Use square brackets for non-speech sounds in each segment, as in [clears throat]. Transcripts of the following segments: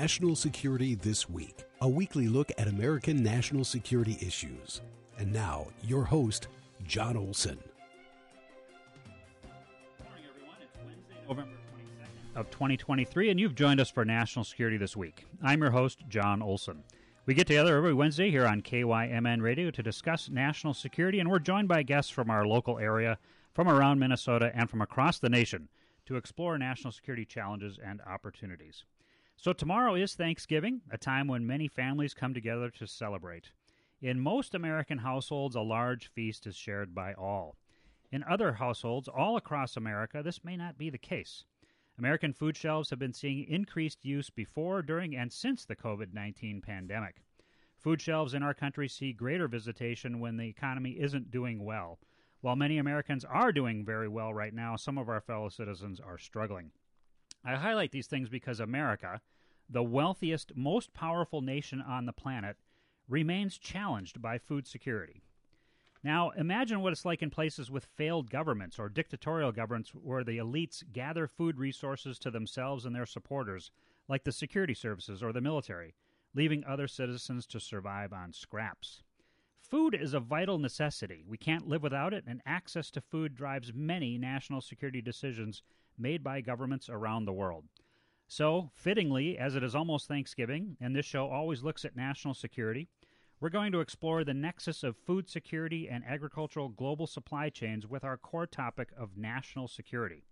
National Security This Week, a weekly look at American national security issues. And now, your host, Jon Olson. morning, everyone. It's Wednesday, November 22nd of 2023, and you've joined us for National Security This Week. I'm your host, Jon Olson. We get together every Wednesday here on KYMN Radio to discuss national security, and we're joined by guests from our local area, from around Minnesota, and from across the nation to explore national security challenges and opportunities. So, tomorrow is Thanksgiving, a time when many families come together to celebrate. In most American households, a large feast is shared by all. In other households all across America, this may not be the case. American food shelves have been seeing increased use before, during, and since the COVID 19 pandemic. Food shelves in our country see greater visitation when the economy isn't doing well. While many Americans are doing very well right now, some of our fellow citizens are struggling. I highlight these things because America, the wealthiest, most powerful nation on the planet, remains challenged by food security. Now, imagine what it's like in places with failed governments or dictatorial governments where the elites gather food resources to themselves and their supporters, like the security services or the military, leaving other citizens to survive on scraps. Food is a vital necessity. We can't live without it, and access to food drives many national security decisions made by governments around the world. So, fittingly, as it is almost Thanksgiving, and this show always looks at national security, we're going to explore the nexus of food security and agricultural global supply chains with our core topic of national security.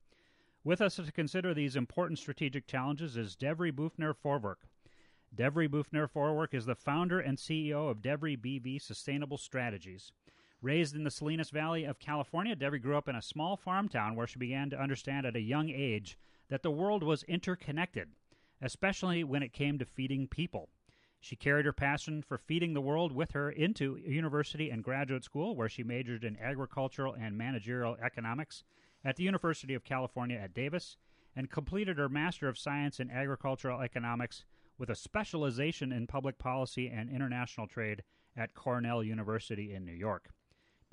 With us to consider these important strategic challenges is Devry Boughner Vorwerk. Devry Boughner Vorwerk is the founder and CEO of Devry BV Sustainable Strategies. Raised in the Salinas Valley of California, Devry grew up in a small farm town where she began to understand at a young age that the world was interconnected, especially when it came to feeding people. She carried her passion for feeding the world with her into university and graduate school, where she majored in agricultural and managerial economics at the University of California at Davis, and completed her Master of Science in Agricultural Economics with a specialization in public policy and international trade at Cornell University in New York.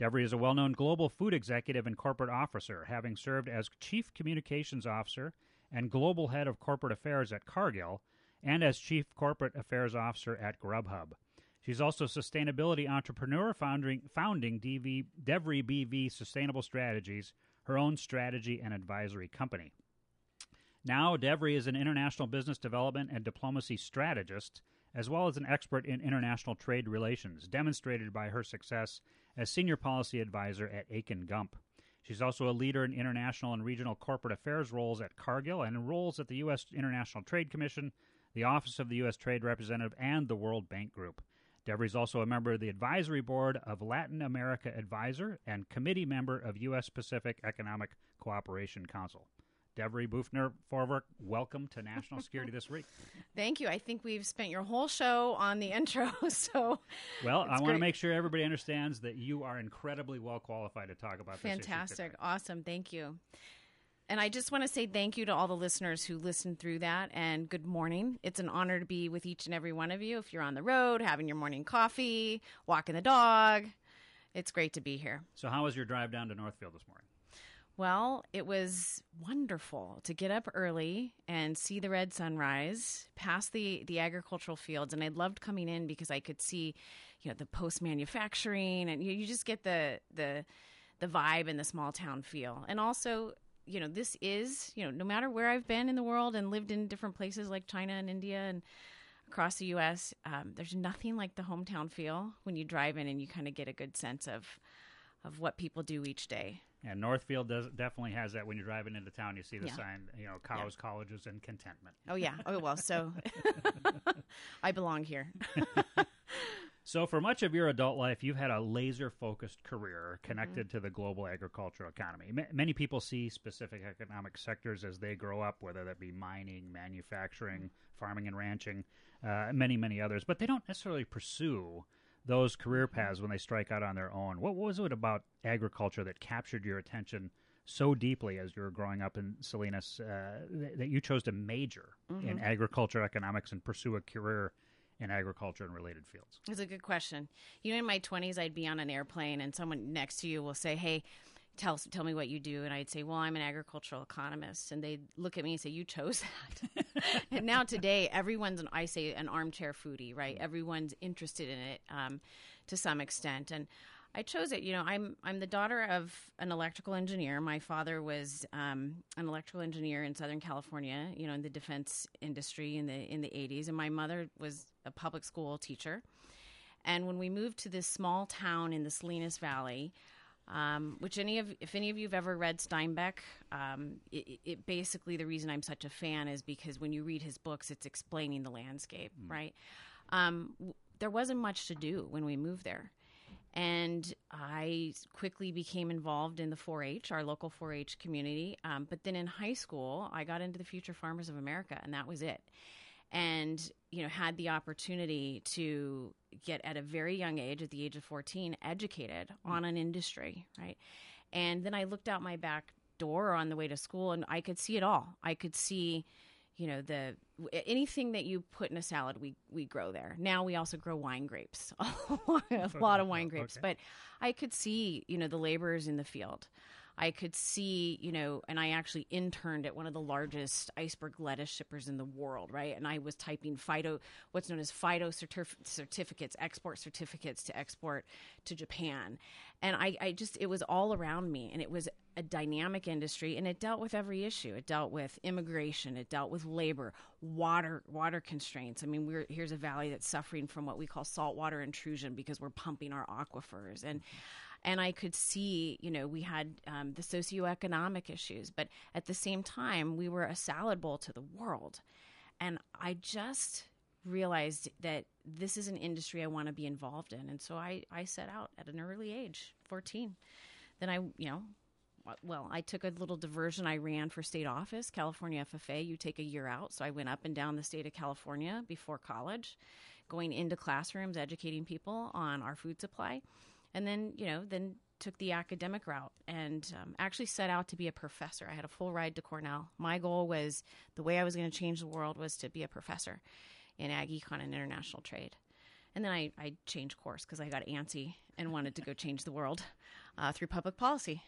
Devry is a well known global food executive and corporate officer, having served as Chief Communications Officer and Global Head of Corporate Affairs at Cargill and as Chief Corporate Affairs Officer at Grubhub. She's also a sustainability entrepreneur founding, founding DV, Devry BV Sustainable Strategies, her own strategy and advisory company. Now, Devry is an international business development and diplomacy strategist, as well as an expert in international trade relations, demonstrated by her success as senior policy advisor at Akin Gump. She's also a leader in international and regional corporate affairs roles at Cargill and roles at the U.S. International Trade Commission, the Office of the U.S. Trade Representative, and the World Bank Group. Devry is also a member of the advisory board of Latin America Advisor and committee member of U.S. Pacific Economic Cooperation Council. Devry Boughner Vorwerk, welcome to National Security This Week. [laughs] Thank you. I think we've spent your whole show on the intro, [laughs] so Well, I want to make sure everybody understands that you are incredibly well qualified to talk about this fantastic, awesome. Thank you. And I just want to say thank you to all the listeners who listened through that and good morning. It's an honor to be with each and every one of you. If you're on the road, having your morning coffee, walking the dog, it's great to be here. So, how was your drive down to Northfield this morning? Well, it was wonderful to get up early and see the red sunrise past the, the agricultural fields. And I loved coming in because I could see, you know, the post manufacturing and you, you just get the, the, the vibe and the small town feel. And also, you know, this is, you know, no matter where I've been in the world and lived in different places like China and India and across the U.S., um, there's nothing like the hometown feel when you drive in and you kind of get a good sense of, of what people do each day. And Northfield does, definitely has that when you're driving into town. You see the Yeah. sign, you know, cows, colleges, and contentment. Oh yeah. Oh well. So [laughs] [laughs] I belong here. [laughs] So, for much of your adult life, you've had a laser focused career Mm-hmm. connected to the global agricultural economy. Ma many people see specific economic sectors as they grow up, whether that be mining, manufacturing, farming and ranching, uh, many, many others, but they don't necessarily pursue those career paths when they strike out on their own. What was it about agriculture that captured your attention so deeply as you were growing up in Salinas uh, th- that you chose to major Mm-hmm. in agriculture economics and pursue a career in agriculture and related fields? It's a good question. You know, in my twenties, I'd be on an airplane and someone next to you will say, "Hey." Tell tell me what you do. And I'd say well I'm an agricultural economist. And they'd look at me and say you chose that. [laughs] And now today everyone's an I say an armchair foodie right? Everyone's interested in it um, to some extent. And I chose it. You know I'm I'm the daughter of an electrical engineer. My father was um, an electrical engineer in Southern California you know in the defense industry in the in the 80s and my mother was a public school teacher. And when we moved to this small town in the Salinas Valley um, which any of if any of you have ever read Steinbeck, um, it, it, basically the reason I'm such a fan is because when you read his books, it's explaining the landscape, mm. right? Um, w- there wasn't much to do when we moved there. And I quickly became involved in the 4 H, our local 4 H community. Um, but then in high school, I got into the Future Farmers of America, and that was it and you know had the opportunity to get at a very young age at the age of 14 educated mm. on an industry right? And then i looked out my back door on the way to school and i could see it all. I could see you know the anything that you put in a salad we we grow there. Now we also grow wine grapes. [laughs] A lot of wine [laughs] grapes. Okay. but i could see you know the laborers in the field I could see, you know, and I actually interned at one of the largest iceberg lettuce shippers in the world, right? And I was typing phyto, what's known as phyto certif- certificates, export certificates to export to Japan. And I, I just, it was all around me. And it was a dynamic industry and it dealt with every issue. It dealt with immigration, it dealt with labor, water, water constraints. I mean, we're, here's a valley that's suffering from what we call saltwater intrusion because we're pumping our aquifers. And, mm-hmm and I could see, you know, we had um, the socioeconomic issues, but at the same time, we were a salad bowl to the world. And I just realized that this is an industry I want to be involved in. And so I, I set out at an early age, 14. Then I, you know, well, I took a little diversion. I ran for state office, California FFA. You take a year out. So I went up and down the state of California before college, going into classrooms, educating people on our food supply and then you know then took the academic route and um, actually set out to be a professor. I had a full ride to Cornell. My goal was the way I was going to change the world was to be a professor in ag econ and international trade. And then I, I changed course because I got antsy and wanted to go change the world uh, through public policy.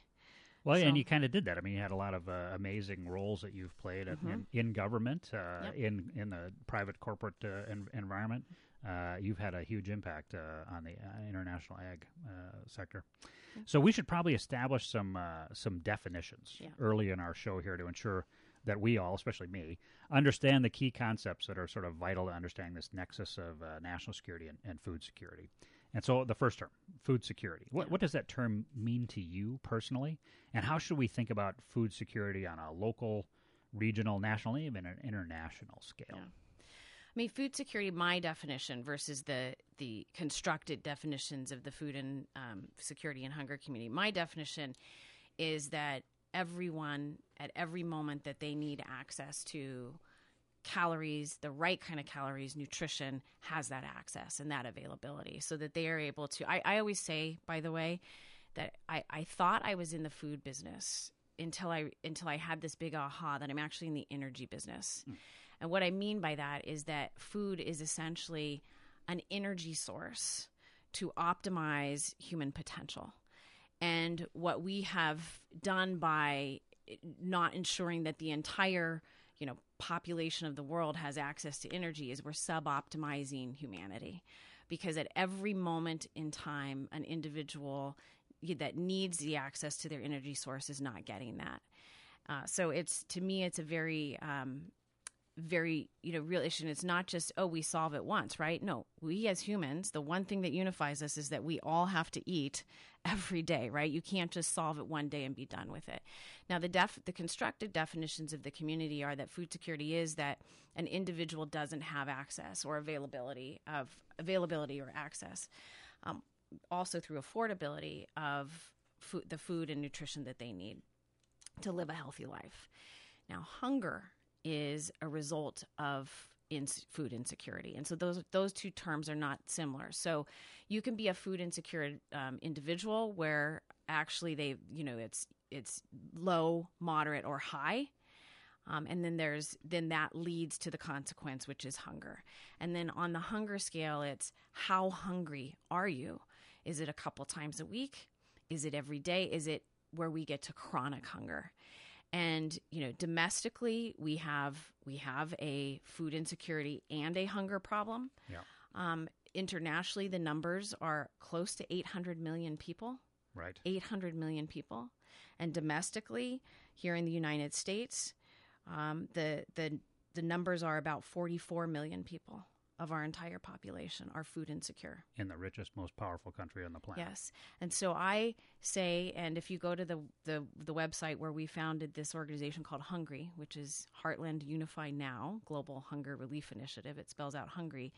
Well, so, and you kind of did that. I mean, you had a lot of uh, amazing roles that you've played mm-hmm. in, in, government, uh, yep. in in the private corporate uh, en- environment uh, you've had a huge impact uh, on the uh, international ag uh, sector. So we should probably establish some uh, some definitions yeah. early in our show here to ensure that we all, especially me, understand the key concepts that are sort of vital to understanding this nexus of uh, national security and, and, food security. And so the first term, food security. What, what does that term mean to you personally? And how should we think about food security on a local, regional, national, even an international scale? I mean, food security, my definition versus the the constructed definitions of the food and um, security and hunger community. My definition is that everyone at every moment that they need access to calories, the right kind of calories, nutrition has that access and that availability so that they are able to. I, I always say, by the way, that I, I thought I was in the food business until I until I had this big aha that I'm actually in the energy business. Mm. And what I mean by that is that food is essentially an energy source to optimize human potential. And what we have done by not ensuring that the entire you know population of the world has access to energy is we're suboptimizing humanity because at every moment in time an individual that needs the access to their energy source is not getting that uh, so it's to me it's a very um, very you know real issue. And it's not just oh we solve it once right? No we as humans the one thing that unifies us is that we all have to eat [laughs] every day right? You can't just solve it one day and be done with it. Now the def the constructive definitions of the community are that food security is that an individual doesn't have access or availability of availability or access um, also through affordability of food, the food and nutrition that they need to live a healthy life. Now hunger is a result of food insecurity, and so those those two terms are not similar. So you can be a food insecure um, individual where actually they you know it's it's low, moderate, or high. Um, and then there's then that leads to the consequence, which is hunger. And then on the hunger scale, it's how hungry are you? Is it a couple times a week? Is it every day? Is it where we get to chronic hunger. And you know, domestically, we have we have a food insecurity and a hunger problem. Yeah. Um, internationally, the numbers are close to 800 million people. Right. 800 million people, and domestically, here in the United States, um, the the the numbers are about 44 million people of our entire population are food insecure. In the richest, most powerful country on the planet. Yes. And so I say, and if you go to the, the, the website where we founded this organization called Hungry, which is Heartland Unify Now Global Hunger Relief Initiative, it spells out Hungry.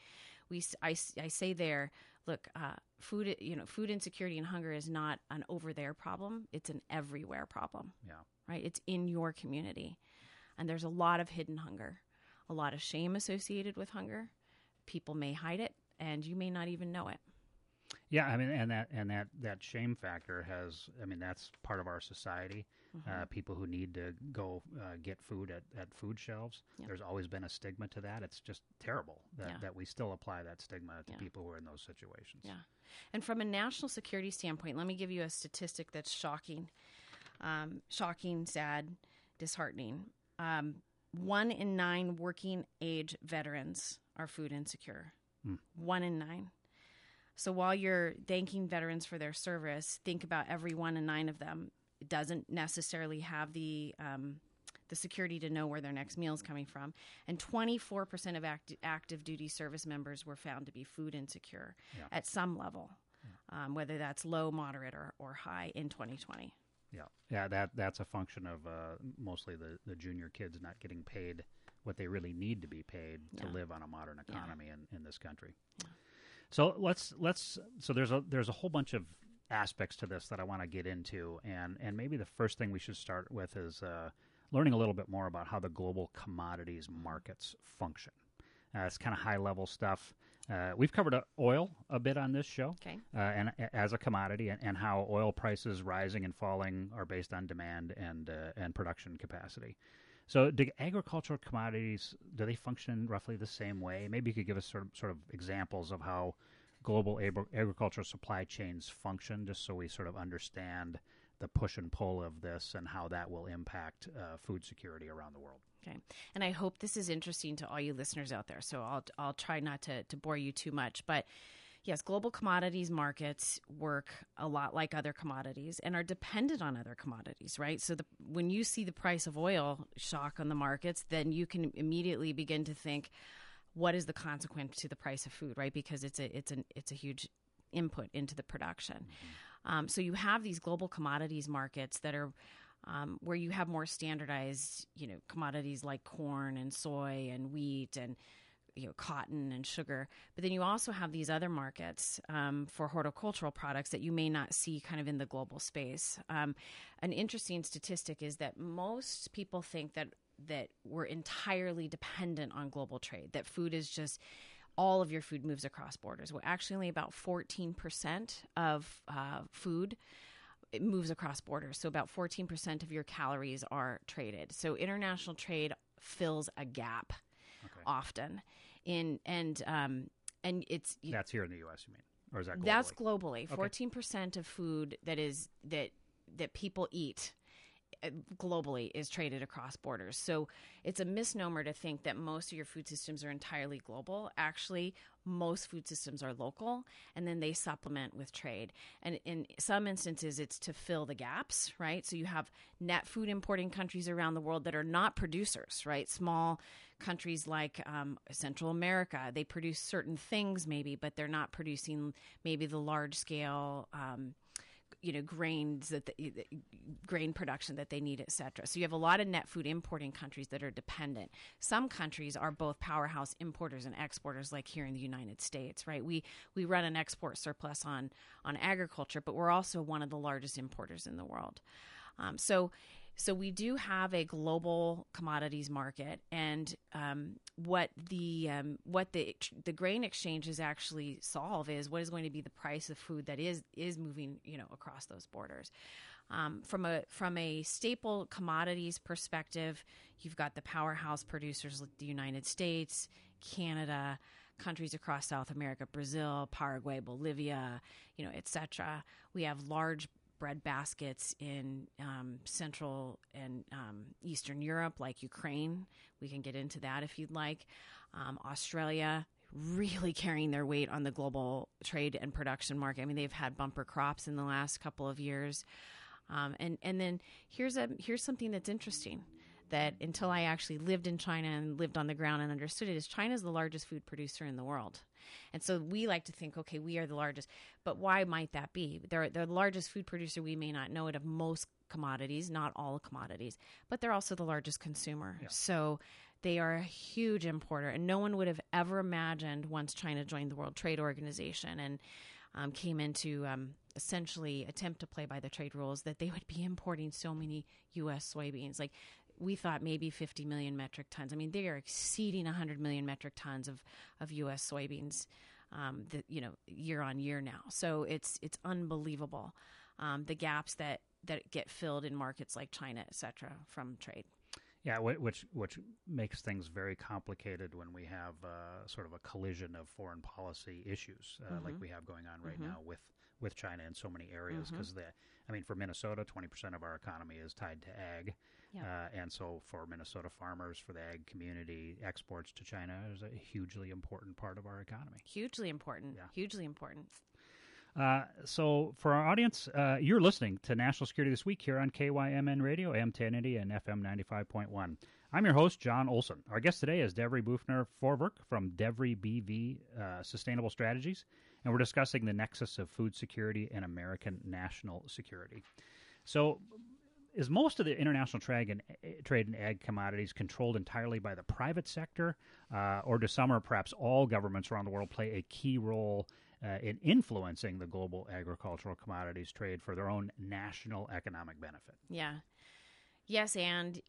We, I, I say there, look, uh, food, you know, food insecurity and hunger is not an over there problem. It's an everywhere problem. Yeah. Right. It's in your community. And there's a lot of hidden hunger, a lot of shame associated with hunger people may hide it and you may not even know it. Yeah, I mean, and that and that that shame factor has. I mean, that's part of our society. Mm-hmm. Uh, people who need to go uh, get food at, at food shelves. There's always been a stigma to that. It's just terrible that, yeah. that we still apply that stigma to yeah. people who are in those situations. Yeah, and from a national security standpoint, let me give you a statistic that's shocking, um, shocking, sad, disheartening. Um, one in nine working age veterans are food insecure. Mm. One in nine. So while you're thanking veterans for their service, think about every one in nine of them it doesn't necessarily have the um, the security to know where their next meal is coming from. And 24% of act- active duty service members were found to be food insecure yeah. at some level, yeah. um, whether that's low, moderate, or, or high in 2020. Yeah, yeah, that that's a function of uh, mostly the, the junior kids not getting paid what they really need to be paid yeah. to live on a modern economy yeah. in, in this country. Yeah. So let's let's so there's a there's a whole bunch of aspects to this that I want to get into, and and maybe the first thing we should start with is uh, learning a little bit more about how the global commodities markets function. Uh, it's kind of high level stuff. Uh, we've covered uh, oil a bit on this show, okay. Uh, and as a commodity, and, and, how oil prices rising and falling are based on demand and uh, and production capacity. So, do agricultural commodities do they function roughly the same way? Maybe you could give us sort of, sort of examples of how global agricultural supply chains function, just so we sort of understand the push and pull of this and how that will impact uh, food security around the world. Okay, and I hope this is interesting to all you listeners out there. So I'll I'll try not to to bore you too much, but yes, global commodities markets work a lot like other commodities and are dependent on other commodities, right? So the, when you see the price of oil shock on the markets, then you can immediately begin to think, what is the consequence to the price of food, right? Because it's a it's an it's a huge input into the production. Mm-hmm. Um, so you have these global commodities markets that are um, where you have more standardized, you know, commodities like corn and soy and wheat and you know cotton and sugar. But then you also have these other markets um, for horticultural products that you may not see kind of in the global space. Um, an interesting statistic is that most people think that that we're entirely dependent on global trade that food is just all of your food moves across borders. Well actually only about 14% of uh, food it moves across borders. So about 14% of your calories are traded. So international trade fills a gap okay. often in and um and it's that's here in the U.S. You mean, or is that globally? that's globally? Fourteen okay. percent of food that is that that people eat uh, globally is traded across borders. So it's a misnomer to think that most of your food systems are entirely global. Actually, most food systems are local and then they supplement with trade. And in some instances, it's to fill the gaps, right? So you have net food importing countries around the world that are not producers, right? Small countries like um, Central America, they produce certain things maybe, but they're not producing maybe the large scale. Um, you know grains that the, grain production that they need etc so you have a lot of net food importing countries that are dependent. Some countries are both powerhouse importers and exporters like here in the united states right? We we run an export surplus on on agriculture but we're also one of the largest importers in the world. Um, so so we do have a global commodities market, and um, what the um, what the the grain exchanges actually solve is what is going to be the price of food that is is moving you know across those borders. Um, from a from a staple commodities perspective, you've got the powerhouse producers like the United States, Canada, countries across South America, Brazil, Paraguay, Bolivia, you know, etc. We have large bread baskets in um, Central and um, Eastern Europe, like Ukraine. We can get into that if you'd like. Um, Australia, really [laughs] carrying their weight on the global trade and production market. I mean, they've had bumper crops in the last couple of years. Um, and and then here's a here's something that's interesting that until I actually lived in China and lived on the ground and understood it is China is the largest food producer in the world. And so we like to think, okay, we are the largest, but why might that be? They're, they're the largest food producer. We may not know it of most commodities, not all commodities, but they're also the largest consumer. Yeah. So they are a huge importer, and no one would have ever imagined once China joined the World Trade Organization and um, came into um, essentially attempt to play by the trade rules that they would be [laughs] importing so many U.S. soybeans. Like we thought maybe 50 million metric tons. I mean, they are exceeding 100 million metric tons of, of U.S. soybeans, um, the, you know, year on year now. So it's it's unbelievable um, the gaps that that get filled in markets like China, et cetera, from trade. Yeah, which which makes things very complicated when we have uh, sort of a collision of foreign policy issues uh, mm-hmm. like we have going on right mm-hmm. now with with China in so many areas. Because mm-hmm. the, I mean, for Minnesota, twenty percent of our economy is tied to ag, yeah. uh, and so for Minnesota farmers, for the ag community, exports to China is a hugely important part of our economy. Hugely important. Yeah. Hugely important. Uh, so, for our audience, uh, you're listening to National Security This Week here on KYMN Radio, AM 1080 and FM 95.1. I'm your host, Jon Olson. Our guest today is Devry Boughner Vorwerk from Devry BV uh, Sustainable Strategies, and we're discussing the nexus of food security and American national security. So, is most of the international trade and trade in ag commodities controlled entirely by the private sector, uh, or do some or perhaps all governments around the world play a key role uh, in influencing the global agricultural commodities trade for their own national economic benefit. Yeah. Yes, and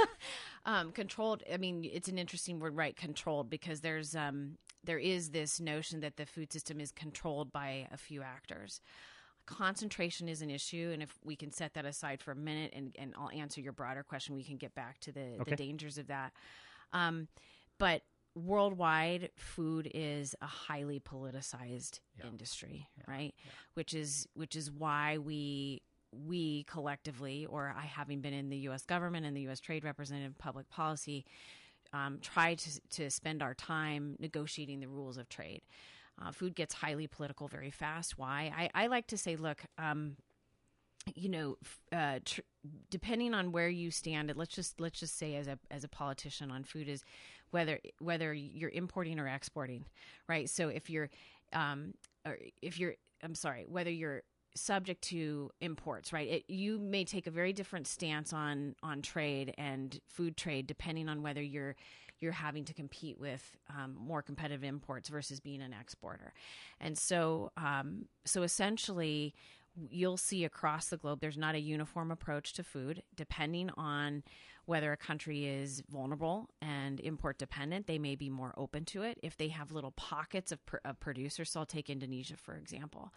[laughs] um, controlled. I mean, it's an interesting word, right? Controlled, because there's um, there is this notion that the food system is controlled by a few actors. Concentration is an issue, and if we can set that aside for a minute, and, and I'll answer your broader question, we can get back to the, okay. the dangers of that. Um, but worldwide food is a highly politicized yeah. industry yeah. right yeah. which is which is why we we collectively or i having been in the us government and the us trade representative public policy um, try to, to spend our time negotiating the rules of trade uh, food gets highly political very fast why i, I like to say look um, you know, uh, tr- depending on where you stand, let's just let's just say as a as a politician on food is whether whether you're importing or exporting, right? So if you're um, or if you're I'm sorry, whether you're subject to imports, right? It, you may take a very different stance on on trade and food trade depending on whether you're you're having to compete with um, more competitive imports versus being an exporter, and so um, so essentially you'll see across the globe there's not a uniform approach to food. Depending on whether a country is vulnerable and import dependent they may be more open to it. If they have little pockets of, of producers so i'll take indonesia for example.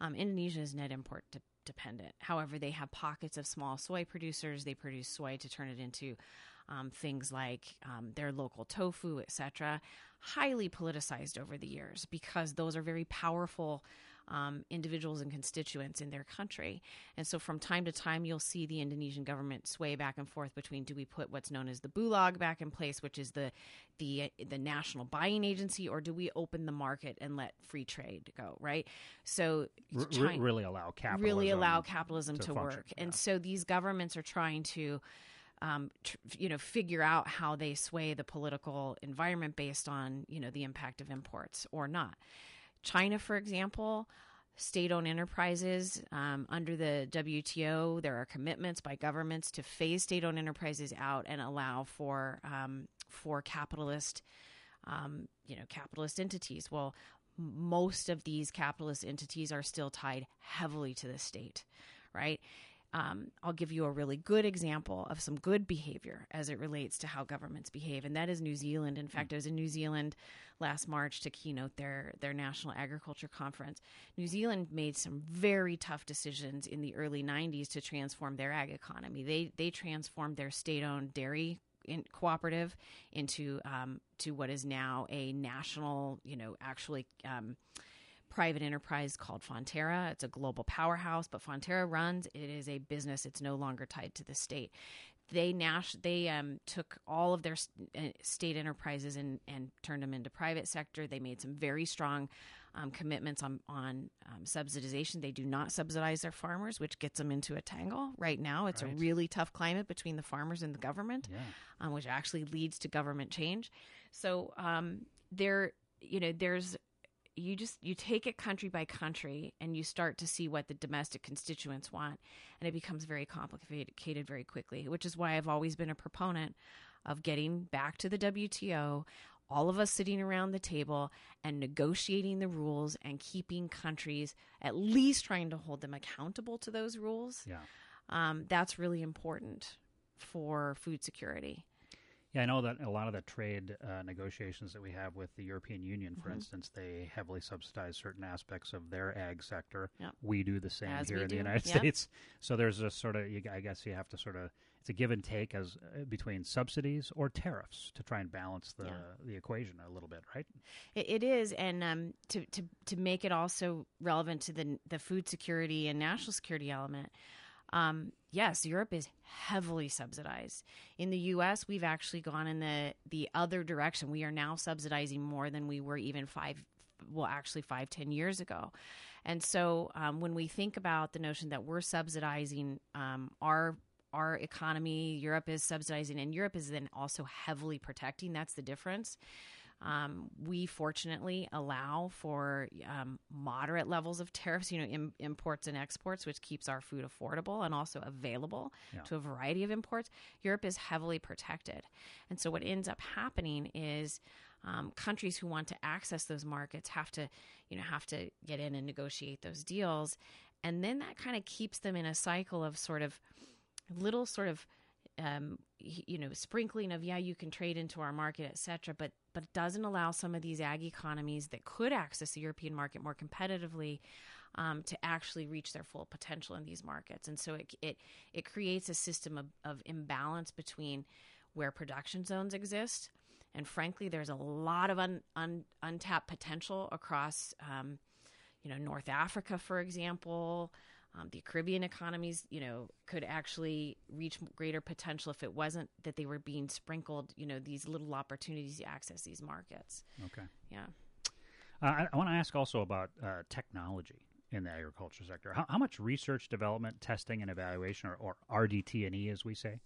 Um, indonesia is net import de- dependent. However they have pockets of small soy producers. They produce soy to turn it into um, things like um, their local tofu etc highly politicized over the years because those are very powerful um, individuals and constituents in their country. And so from time to time, you'll see the Indonesian government sway back and forth between do we put what's known as the Bulog back in place, which is the the the national buying agency, or do we open the market and let free trade go? Right. So China, really allow capitalism really allow capitalism to, to work. Yeah. And so these governments are trying to. Um, tr- you know, figure out how they sway the political environment based on you know the impact of imports or not. China, for example, state owned enterprises um, under the WTO, there are commitments by governments to phase state owned enterprises out and allow for um, for capitalist um, you know capitalist entities. Well, most of these capitalist entities are still tied heavily to the state, right? Um, I'll give you a really good example of some good behavior as it relates to how governments behave, and that is New Zealand. In fact, I was in New Zealand last March to keynote their their national agriculture conference. New Zealand made some very tough decisions in the early '90s to transform their ag economy. They they transformed their state-owned dairy in, cooperative into um, to what is now a national, you know, actually. Um, private enterprise called Fonterra. It's a global powerhouse, but Fonterra runs. It is a business. It's no longer tied to the state. They Nash they um, took all of their uh, state enterprises and and turned them into private sector. They made some very strong um, commitments on on um, subsidization. They do not subsidize their farmers, which gets them into a tangle. Right now, it's right. a really tough climate between the farmers and the government, yeah. um, which actually leads to government change. So um, there, you know, there's you just you take it country by country and you start to see what the domestic constituents want and it becomes very complicated very quickly which is why i've always been a proponent of getting back to the wto all of us sitting around the table and negotiating the rules and keeping countries at least trying to hold them accountable to those rules. Yeah. Um, that's really important for food security yeah, I know that a lot of the trade uh, negotiations that we have with the European Union, for mm-hmm. instance, they heavily subsidize certain aspects of their ag sector. Yep. We do the same As here in do. the United yep. States. So there's a sort of, I guess you have to sort of, it's a give and take as uh, between subsidies or tariffs to try and balance the Yeah. the equation a little bit, right? It, it is, and um, to, to to make it also relevant to the the food security and national security element. Um, yes, Europe is heavily subsidized. In the U.S., we've actually gone in the the other direction. We are now subsidizing more than we were even five, well, actually five, ten years ago. And so, um, when we think about the notion that we're subsidizing um, our our economy, Europe is subsidizing, and Europe is then also heavily protecting. That's the difference. Um, we fortunately allow for um, moderate levels of tariffs, you know, Im- imports and exports, which keeps our food affordable and also available Yeah. to a variety of imports. Europe is heavily protected. And so what ends up happening is um, countries who want to access those markets have to, you know, have to get in and negotiate those deals. And then that kind of keeps them in a cycle of sort of little sort of um, you know sprinkling of yeah you can trade into our market etc but but it doesn't allow some of these ag economies that could access the european market more competitively um, to actually reach their full potential in these markets. And so it it, it creates a system of, of imbalance between where production zones exist. And frankly there's a lot of un, un, untapped potential across um, you know north africa for example um, the Caribbean economies, you know, could actually reach greater potential if it wasn't that they were being sprinkled, you know, these little opportunities to access these markets. Okay. Yeah. Uh, I, I want to ask also about uh, technology in the agriculture sector. How, how much research, development, testing, and evaluation, or, or RDT&E as we say,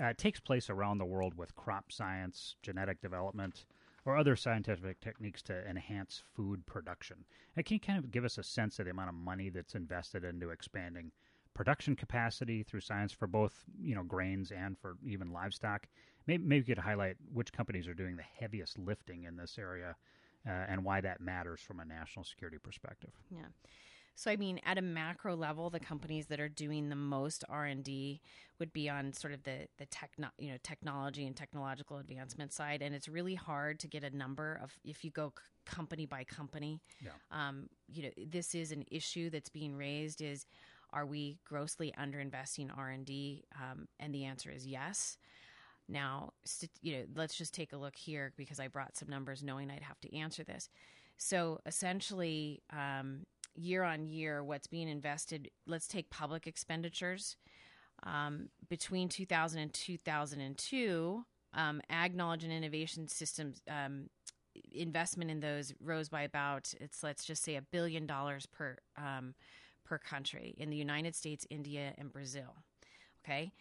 uh, takes place around the world with crop science, genetic development, or other scientific techniques to enhance food production? And can you kind of give us a sense of the amount of money that's invested into expanding production capacity through science for both you know grains and for even livestock? Maybe, maybe you could highlight which companies are doing the heaviest lifting in this area uh, and why that matters from a national security perspective. Yeah. So I mean, at a macro level, the companies that are doing the most R and D would be on sort of the the techno, you know technology and technological advancement side, and it's really hard to get a number of if you go c- company by company. Yeah. Um, you know, this is an issue that's being raised: is are we grossly underinvesting R and D? Um, and the answer is yes. Now, st- you know, let's just take a look here because I brought some numbers, knowing I'd have to answer this. So essentially, um, year on year, what's being invested, let's take public expenditures. Um, between 2000 and 2002, um, ag knowledge and innovation systems um, investment in those rose by about it's let's just say a billion dollars per um, per country in the United States, India, and Brazil. Okay.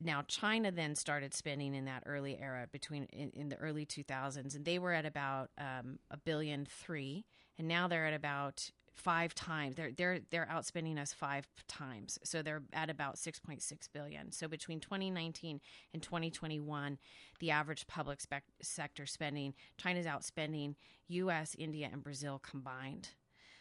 Now China then started spending in that early era between in, in the early 2000s, and they were at about um, a billion three, and now they're at about five times. They're they're they're outspending us five times, so they're at about 6.6 billion. So between 2019 and 2021, the average public spec- sector spending, China's outspending U.S., India, and Brazil combined.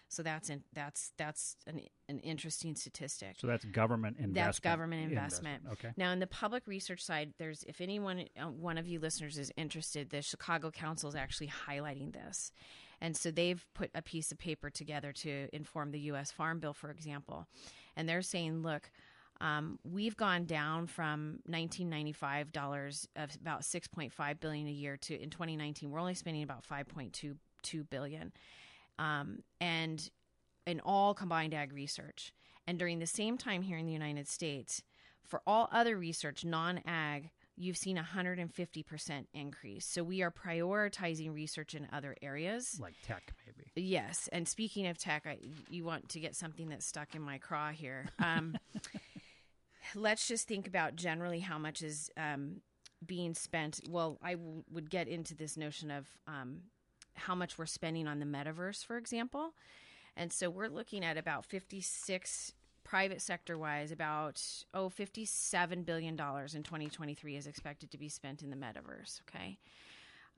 So that's in, that's that's an, an interesting statistic. So that's government investment. That's government investment. Okay. Now, in the public research side, there's if anyone, uh, one of you listeners is interested, the Chicago Council is actually highlighting this, and so they've put a piece of paper together to inform the U.S. Farm Bill, for example, and they're saying, look. Um, we've gone down from 1995 dollars of about 6.5 billion a year to in 2019 we're only spending about 5.22 billion, um, and in all combined ag research. And during the same time here in the United States, for all other research, non ag, you've seen a 150% increase. So we are prioritizing research in other areas. Like tech, maybe. Yes. And speaking of tech, I, you want to get something that's stuck in my craw here. Um, [laughs] let's just think about generally how much is um, being spent. Well, I w- would get into this notion of um, how much we're spending on the metaverse, for example. And so we're looking at about 56 private sector wise, about oh, 57 billion dollars in 2023 is expected to be spent in the metaverse. Okay,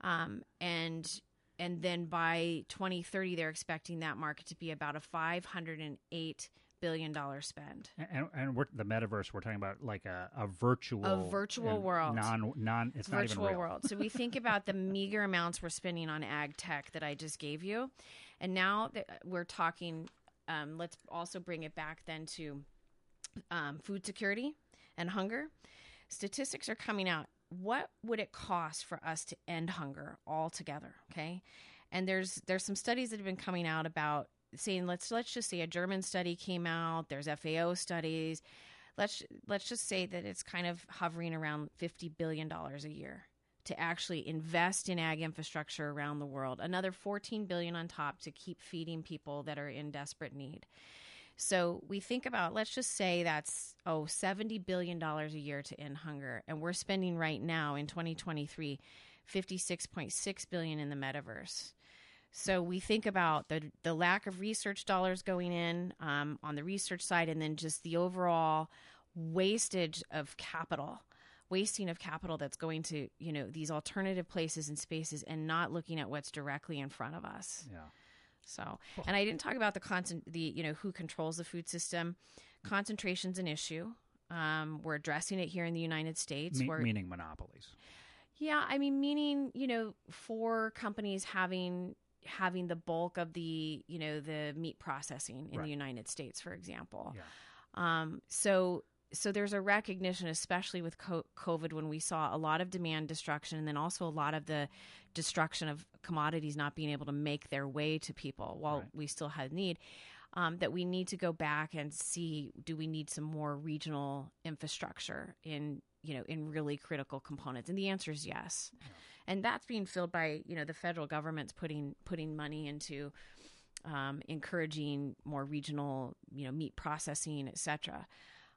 um, and and then by 2030, they're expecting that market to be about a 508 billion dollar spend. And, and we're, the metaverse, we're talking about like a, a virtual, a virtual world, non non. It's virtual not even real. world. So we [laughs] think about the meager amounts we're spending on ag tech that I just gave you, and now that we're talking. Um, let's also bring it back then to um, food security and hunger. Statistics are coming out. What would it cost for us to end hunger altogether? Okay, and there's there's some studies that have been coming out about saying let's let's just say a German study came out. There's FAO studies. Let's let's just say that it's kind of hovering around fifty billion dollars a year to actually invest in ag infrastructure around the world. Another fourteen billion on top to keep feeding people that are in desperate need. So we think about let's just say that's oh 70 billion dollars a year to end hunger and we're spending right now in 2023 56.6 billion in the metaverse. So we think about the the lack of research dollars going in um, on the research side, and then just the overall wastage of capital, wasting of capital that's going to you know these alternative places and spaces, and not looking at what's directly in front of us. Yeah. So, and I didn't talk about the constant the you know who controls the food system. Concentration's an issue. Um, we're addressing it here in the United States. Me- We're- meaning monopolies. yeah, I mean, meaning you know, for companies having having the bulk of the you know the meat processing in Right. the United States, for example. Yeah. Um, so so there's a recognition, especially with COVID, when we saw a lot of demand destruction, and then also a lot of the destruction of commodities not being able to make their way to people while Right. we still had need. Um, that we need to go back and see: do we need some more regional infrastructure in you know in really critical components? And the answer is yes. And that's being filled by you know the federal government's putting putting money into um, encouraging more regional, you know, meat processing, et cetera.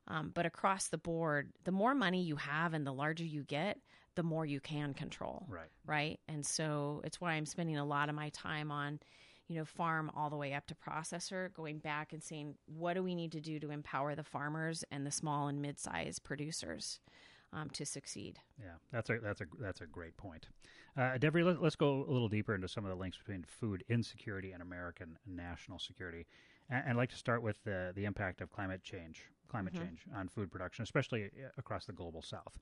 Um, but across the board, the more money you have and the larger you get, the more you can control, Right. right? And so it's why I'm spending a lot of my time on, you know, farm all the way up to processor, going back and saying, what do we need to do to empower the farmers and the small and mid-sized producers um, to succeed? Yeah, that's a that's a that's a great point. Uh, Devry, let, let's go a little deeper into some of the links between food insecurity and American national security. And I'd like to start with the the impact of climate change, climate change on food production, especially uh, across the global south.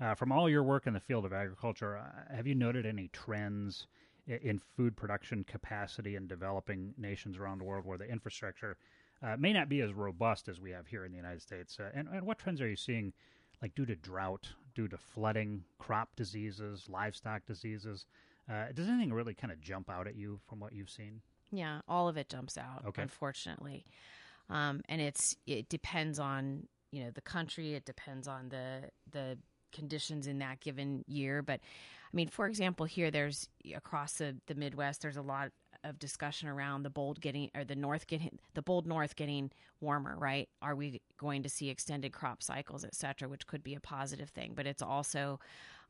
Uh, from all your work in the field of agriculture, uh, have you noted any trends in food production capacity in developing nations around the world where the infrastructure uh, may not be as robust as we have here in the United States? Uh, and, and what trends are you seeing, like due to drought, due to flooding, crop diseases, livestock diseases? Uh, does anything really kind of jump out at you from what you've seen? Yeah, all of it jumps out, Okay. unfortunately. Um, and it's it depends on you know the country. It depends on the the conditions in that given year. But I mean, for example, here there's across the the Midwest, there's a lot of discussion around the bold getting or the north getting the bold north getting warmer. Right? Are we going to see extended crop cycles, et cetera, which could be a positive thing, but it's also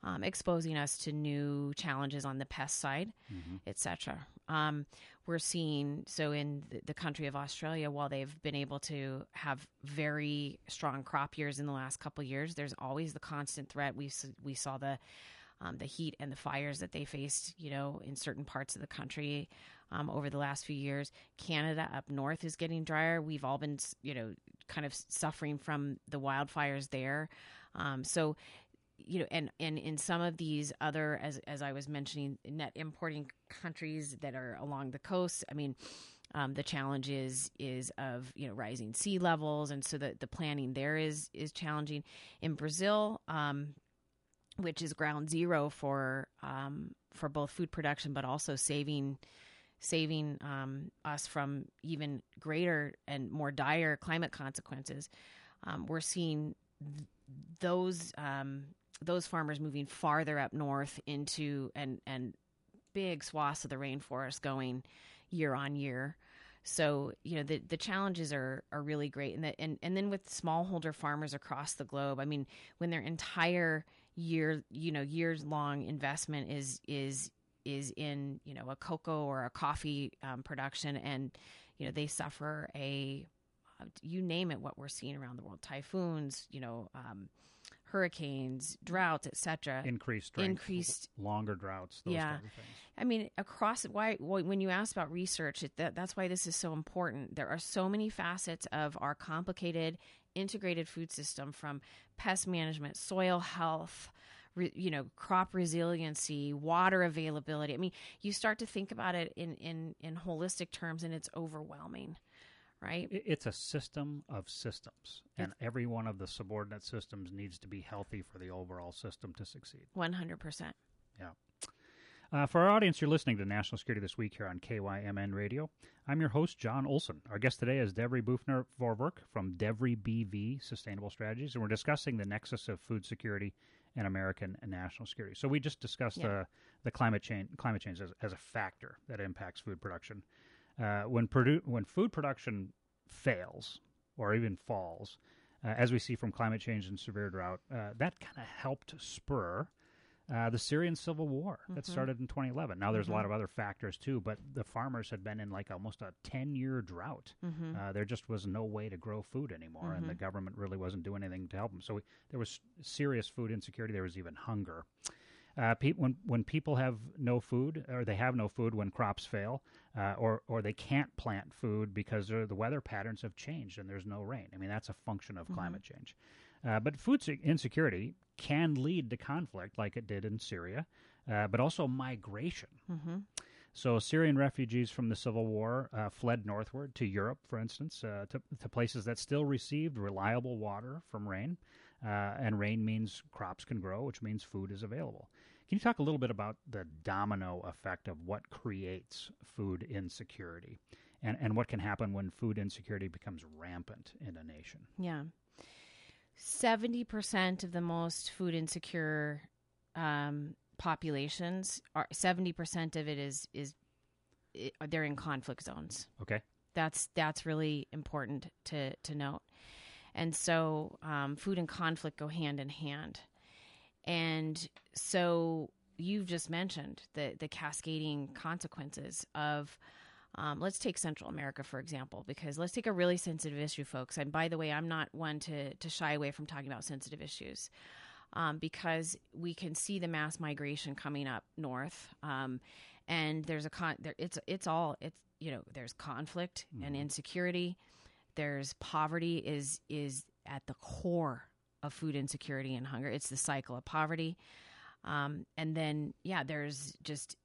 um, exposing us to new challenges on the pest side, etc. Um, we're seeing so in the, country of Australia, while they've been able to have very strong crop years in the last couple years, there's always the constant threat. We we saw the um, the heat and the fires that they faced, you know, in certain parts of the country um, over the last few years. Canada up north is getting drier. We've all been, you know, kind of suffering from the wildfires there. Um, so, you know, and, and in some of these other, as, as I was mentioning, net importing countries that are along the coast, I mean, um, the challenge is is of you know rising sea levels, and so the the planning there is is challenging. In Brazil, um, which is ground zero for um, for both food production, but also saving saving um, us from even greater and more dire climate consequences. Um, we're seeing th- those um, those farmers moving farther up north into and and big swaths of the rainforest going year on year. So you know the the challenges are are really great, and the, and and then with smallholder farmers across the globe, I mean, when their entire year you know years long investment is is is in you know a cocoa or a coffee um, production, and you know they suffer a you name it what we're seeing around the world typhoons you know um, hurricanes droughts etc increased strength, increased longer droughts those yeah. kind of things. i mean across why when you ask about research it, that, that's why this is so important. There are so many facets of our complicated integrated food system from pest management soil health re, you know crop resiliency water availability. I mean you start to think about it in in in holistic terms and it's overwhelming right It's a system of systems, and every one of the subordinate systems needs to be healthy for the overall system to succeed. 100% Yeah. Uh, for our audience, you're listening to National Security This Week here on KYMN Radio. I'm your host, Jon Olson. Our guest today is Devry Boughner Vorwerk from Devry BV Sustainable Strategies, and we're discussing the nexus of food security and American national security. So we just discussed Yeah. the the climate change climate change as, as a factor that impacts food production. Uh, when produ- when food production fails or even falls, uh, as we see from climate change and severe drought, uh, that kind of helped spur uh, the Syrian civil war that started in 2011. Now, there's a lot of other factors too, but the farmers had been in like almost a 10 year drought. Uh, there just was no way to grow food anymore, and the government really wasn't doing anything to help them. So we, there was serious food insecurity. There was even hunger. Uh, pe- when when people have no food, or they have no food when crops fail, uh, or or they can't plant food because the weather patterns have changed and there's no rain. I mean that's a function of climate change. Uh, but food insecurity can lead to conflict, like it did in Syria, uh, but also migration. So Syrian refugees from the civil war uh, fled northward to Europe, for instance, uh, to, to places that still received reliable water from rain, uh, and rain means crops can grow, which means food is available. Can you talk a little bit about the domino effect of what creates food insecurity, and and what can happen when food insecurity becomes rampant in a nation? Yeah. 70% of the most food insecure um, populations are 70% of it is is it, they're in conflict zones. Okay, That's that's really important to to note. And so um, food and conflict go hand in hand. And so you've just mentioned the the cascading consequences of um, let's take Central America for example, because let's take a really sensitive issue, folks. And by the way, I'm not one to to shy away from talking about sensitive issues. Um, because we can see the mass migration coming up north, um, and there's a con. There, it's it's all it's you know there's conflict and insecurity, there's poverty is is at the core of food insecurity and hunger. It's the cycle of poverty, um, and then yeah, there's just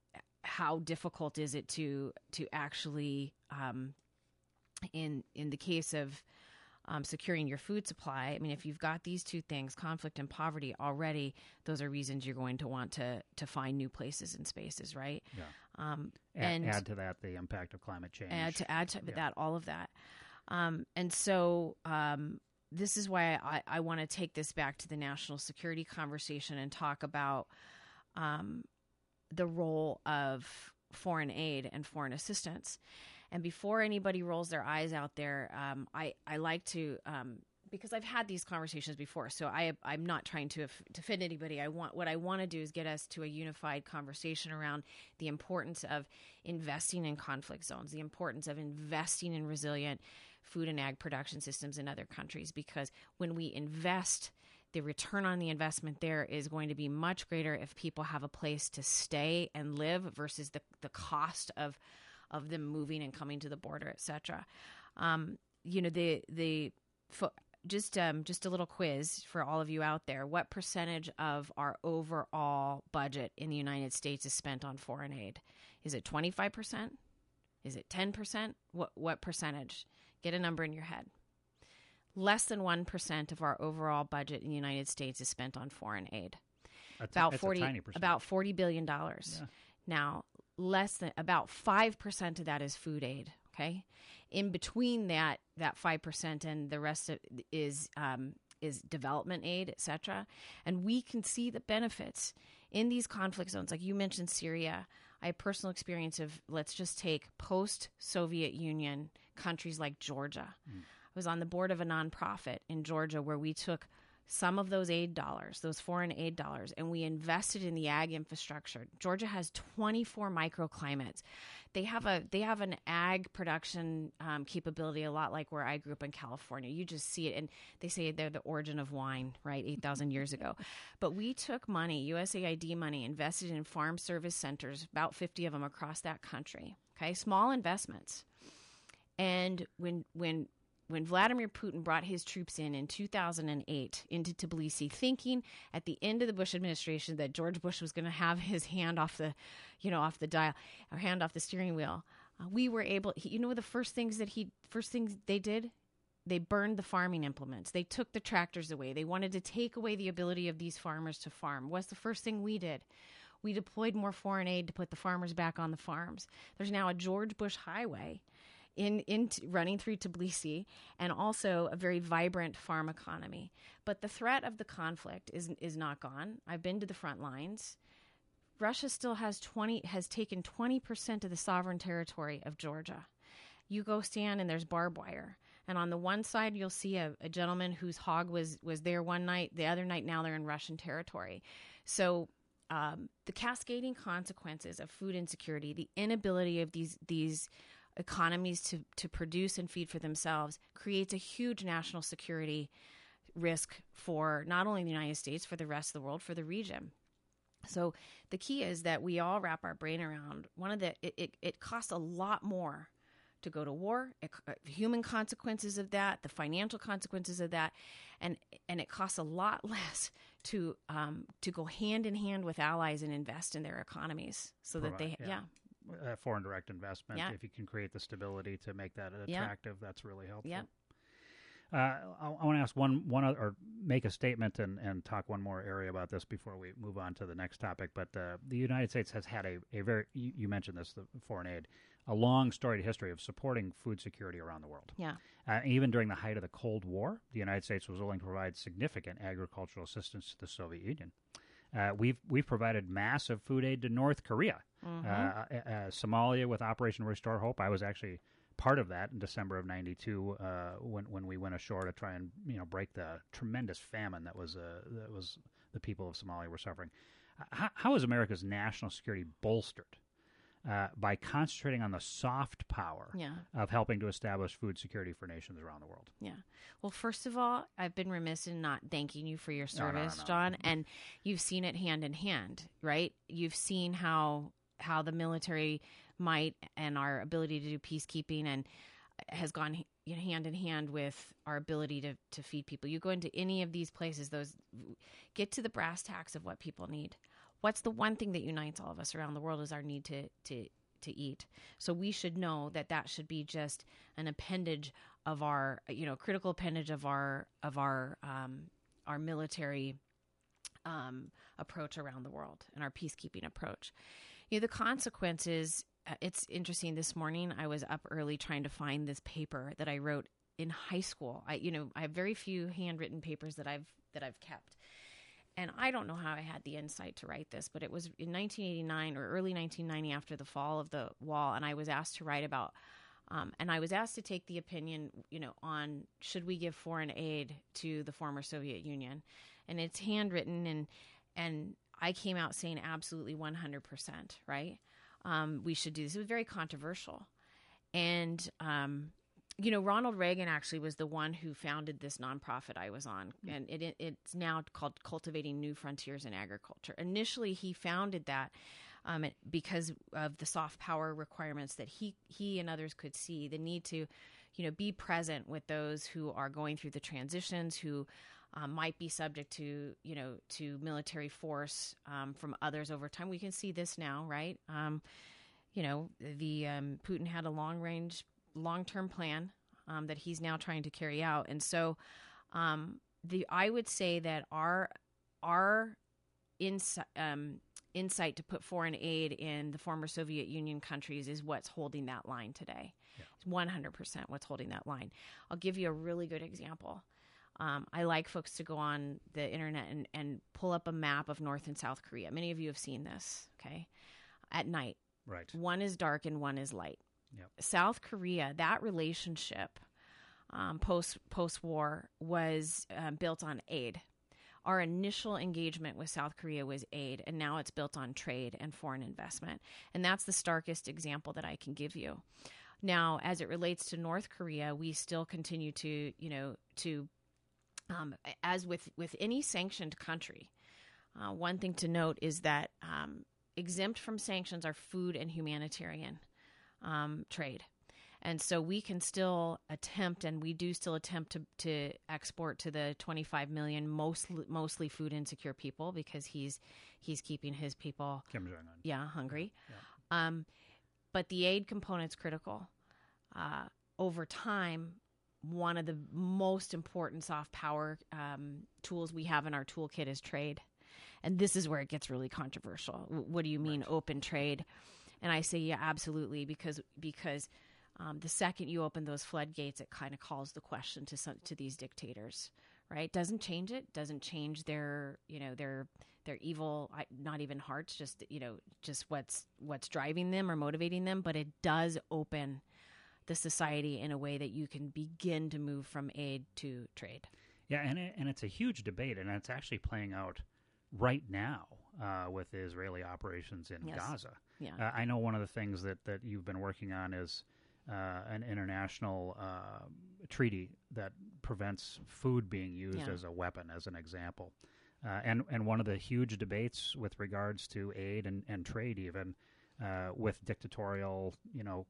how difficult is it to to actually um, in in the case of um, securing your food supply. I mean, if you've got these two things, conflict and poverty, already, those are reasons you're going to want to to find new places and spaces, right? yeah. Um, and add to that the impact of climate change. add to add to Yeah. that all of that um, and so um, this is why I, I want to take this back to the national security conversation and talk about um, the role of foreign aid and foreign assistance and before anybody rolls their eyes out there um, I, I like to um, because I've had these conversations before, so I I'm not trying to to fit anybody. I want what I want to do is get us to a unified conversation around the importance of investing in conflict zones, the importance of investing in resilient food and ag production systems in other countries. Because when we invest, the return on the investment there is going to be much greater if people have a place to stay and live versus the the cost of of them moving and coming to the border, etc. Um, you know the the just um, just a little quiz for all of you out there. What percentage of our overall budget in the United States is spent on foreign aid? Is it twenty five percent? Is it ten percent? What what percentage? Get a number in your head. Less than one percent of our overall budget in the United States is spent on foreign aid. That's- About a forty tiny about forty billion dollars. Yeah. Now less than about 5% of that is food aid okay in between that that 5% and the rest of, is um, is development aid etc and we can see the benefits in these conflict zones like you mentioned syria i have personal experience of let's just take post soviet union countries like georgia mm. i was on the board of a nonprofit in georgia where we took some of those aid dollars, those foreign aid dollars, and we invested in the ag infrastructure. Georgia has 24 microclimates. They have a they have an ag production um, capability a lot like where I grew up in California. You just see it, and they say they're the origin of wine, right? 8,000 years ago. [laughs] But we took money, USAID money, invested in farm service centers, about 50 of them across that country. Okay, small investments. And when when when Vladimir Putin brought his troops in in 2008 into Tbilisi, thinking at the end of the Bush administration that George Bush was going to have his hand off the, you know, off the dial or hand off the steering wheel, uh, we were able. He, you know, the first things that he first things they did, they burned the farming implements. They took the tractors away. They wanted to take away the ability of these farmers to farm. What's the first thing we did? We deployed more foreign aid to put the farmers back on the farms. There's now a George Bush highway in, in running through Tbilisi and also a very vibrant farm economy. But the threat of the conflict is is not gone. I've been to the front lines. Russia still has 20 has taken 20% of the sovereign territory of Georgia. You go stand and there's barbed wire. And on the one side you'll see a, a gentleman whose hog was was there one night, the other night now they're in Russian territory. So um, the cascading consequences of food insecurity, the inability of these these economies to, to produce and feed for themselves creates a huge national security risk for not only the United States, for the rest of the world, for the region. So the key is that we all wrap our brain around one of the, it, it, it costs a lot more to go to war, it, uh, human consequences of that, the financial consequences of that, and and it costs a lot [laughs] less to um, to go hand in hand with allies and invest in their economies so that they yeah. yeah uh, foreign direct investment. Yeah. If you can create the stability to make that attractive, yeah. that's really helpful. Yeah. Uh, I, I want to ask one one other, or make a statement and, and talk one more area about this before we move on to the next topic. But uh, the United States has had a, a very you, you, mentioned this the foreign aid a long storied history of supporting food security around the world. Yeah. Uh, even during the height of the Cold War, the United States was willing to provide significant agricultural assistance to the Soviet Union. Uh, we've we've provided massive food aid to North Korea, mm-hmm. uh, uh, uh, Somalia with Operation Restore Hope. I was actually part of that in December of '92 uh, when when we went ashore to try and you know break the tremendous famine that was uh, that was the people of Somalia were suffering. How, how is America's national security bolstered uh, by concentrating on the soft power yeah. of helping to establish food security for nations around the world. Yeah. Well, first of all, I've been remiss in not thanking you for your service, no, no, no, Jon, and you've seen it hand in hand, right? You've seen how how the military might and our ability to do peacekeeping and has gone hand in hand with our ability to, to feed people. You go into any of these places, those get to the brass tacks of what people need what's the one thing that unites all of us around the world is our need to to to eat. So we should know that that should be just an appendage of our, you know, critical appendage of our of our um, our military um, approach around the world and our peacekeeping approach. You know, the consequences. Uh, it's interesting. This morning, I was up early trying to find this paper that I wrote in high school. I, you know, I have very few handwritten papers that I've that I've kept and I don't know how I had the insight to write this, but it was in 1989 or early 1990 after the fall of the wall, and I was asked to write about, um, and I was asked to take the opinion, you know, on should we give foreign aid to the former Soviet Union, and it's handwritten, and and I came out saying absolutely 100 percent, right? Um, we should do this. It was very controversial, and um, you know, Ronald Reagan actually was the one who founded this nonprofit I was on, mm. and it, it, it's now called Cultivating New Frontiers in Agriculture. Initially, he founded that um, because of the soft power requirements that he he and others could see, the need to, you know, be present with those who are going through the transitions, who um, might be subject to you know to military force um, from others over time. We can see this now, right? Um, you know, the um, Putin had a long range long term plan um, that he's now trying to carry out. And so, um, the I would say that our our in um, insight to put foreign aid in the former Soviet Union countries is what's holding that line today. It's 100% what's holding that line. I'll give you a really good example. Um, I like folks to go on the internet and, and pull up a map of North and South Korea. Many of you have seen this, okay? At night. Right. One is dark and one is light. Yep. South Korea, that relationship um, post post war was um, built on aid. Our initial engagement with South Korea was aid, and now it's built on trade and foreign investment. And that's the starkest example that I can give you. Now, as it relates to North Korea, we still continue to, you know, to um, as with with any sanctioned country. Uh, one thing to note is that um, exempt from sanctions are food and humanitarian um, trade. And so we can still attempt, and we do still attempt to, to export to the 25 million mostly mostly food insecure people because he's he's keeping his people Kim Jong Un. yeah hungry. Um, but the aid component's critical. Uh, over time, one of the most important soft power um, tools we have in our toolkit is trade. And this is where it gets really controversial. What do you mean open trade? And I say, yeah, absolutely, because because um, the second you open those floodgates, it kind of calls the question to some, to these dictators, right? Doesn't change it. Doesn't change their you know their their evil, not even hearts, just you know just what's what's driving them or motivating them. But it does open the society in a way that you can begin to move from aid to trade. Yeah, and it, and it's a huge debate, and it's actually playing out right now uh, with the Israeli operations in Yes. Gaza. Yeah. Uh, I know one of the things that, that you've been working on is uh, an international uh, treaty that prevents food being used Yeah. as a weapon, as an example. Uh, and and one of the huge debates with regards to aid and, and trade, even uh, with dictatorial, you know,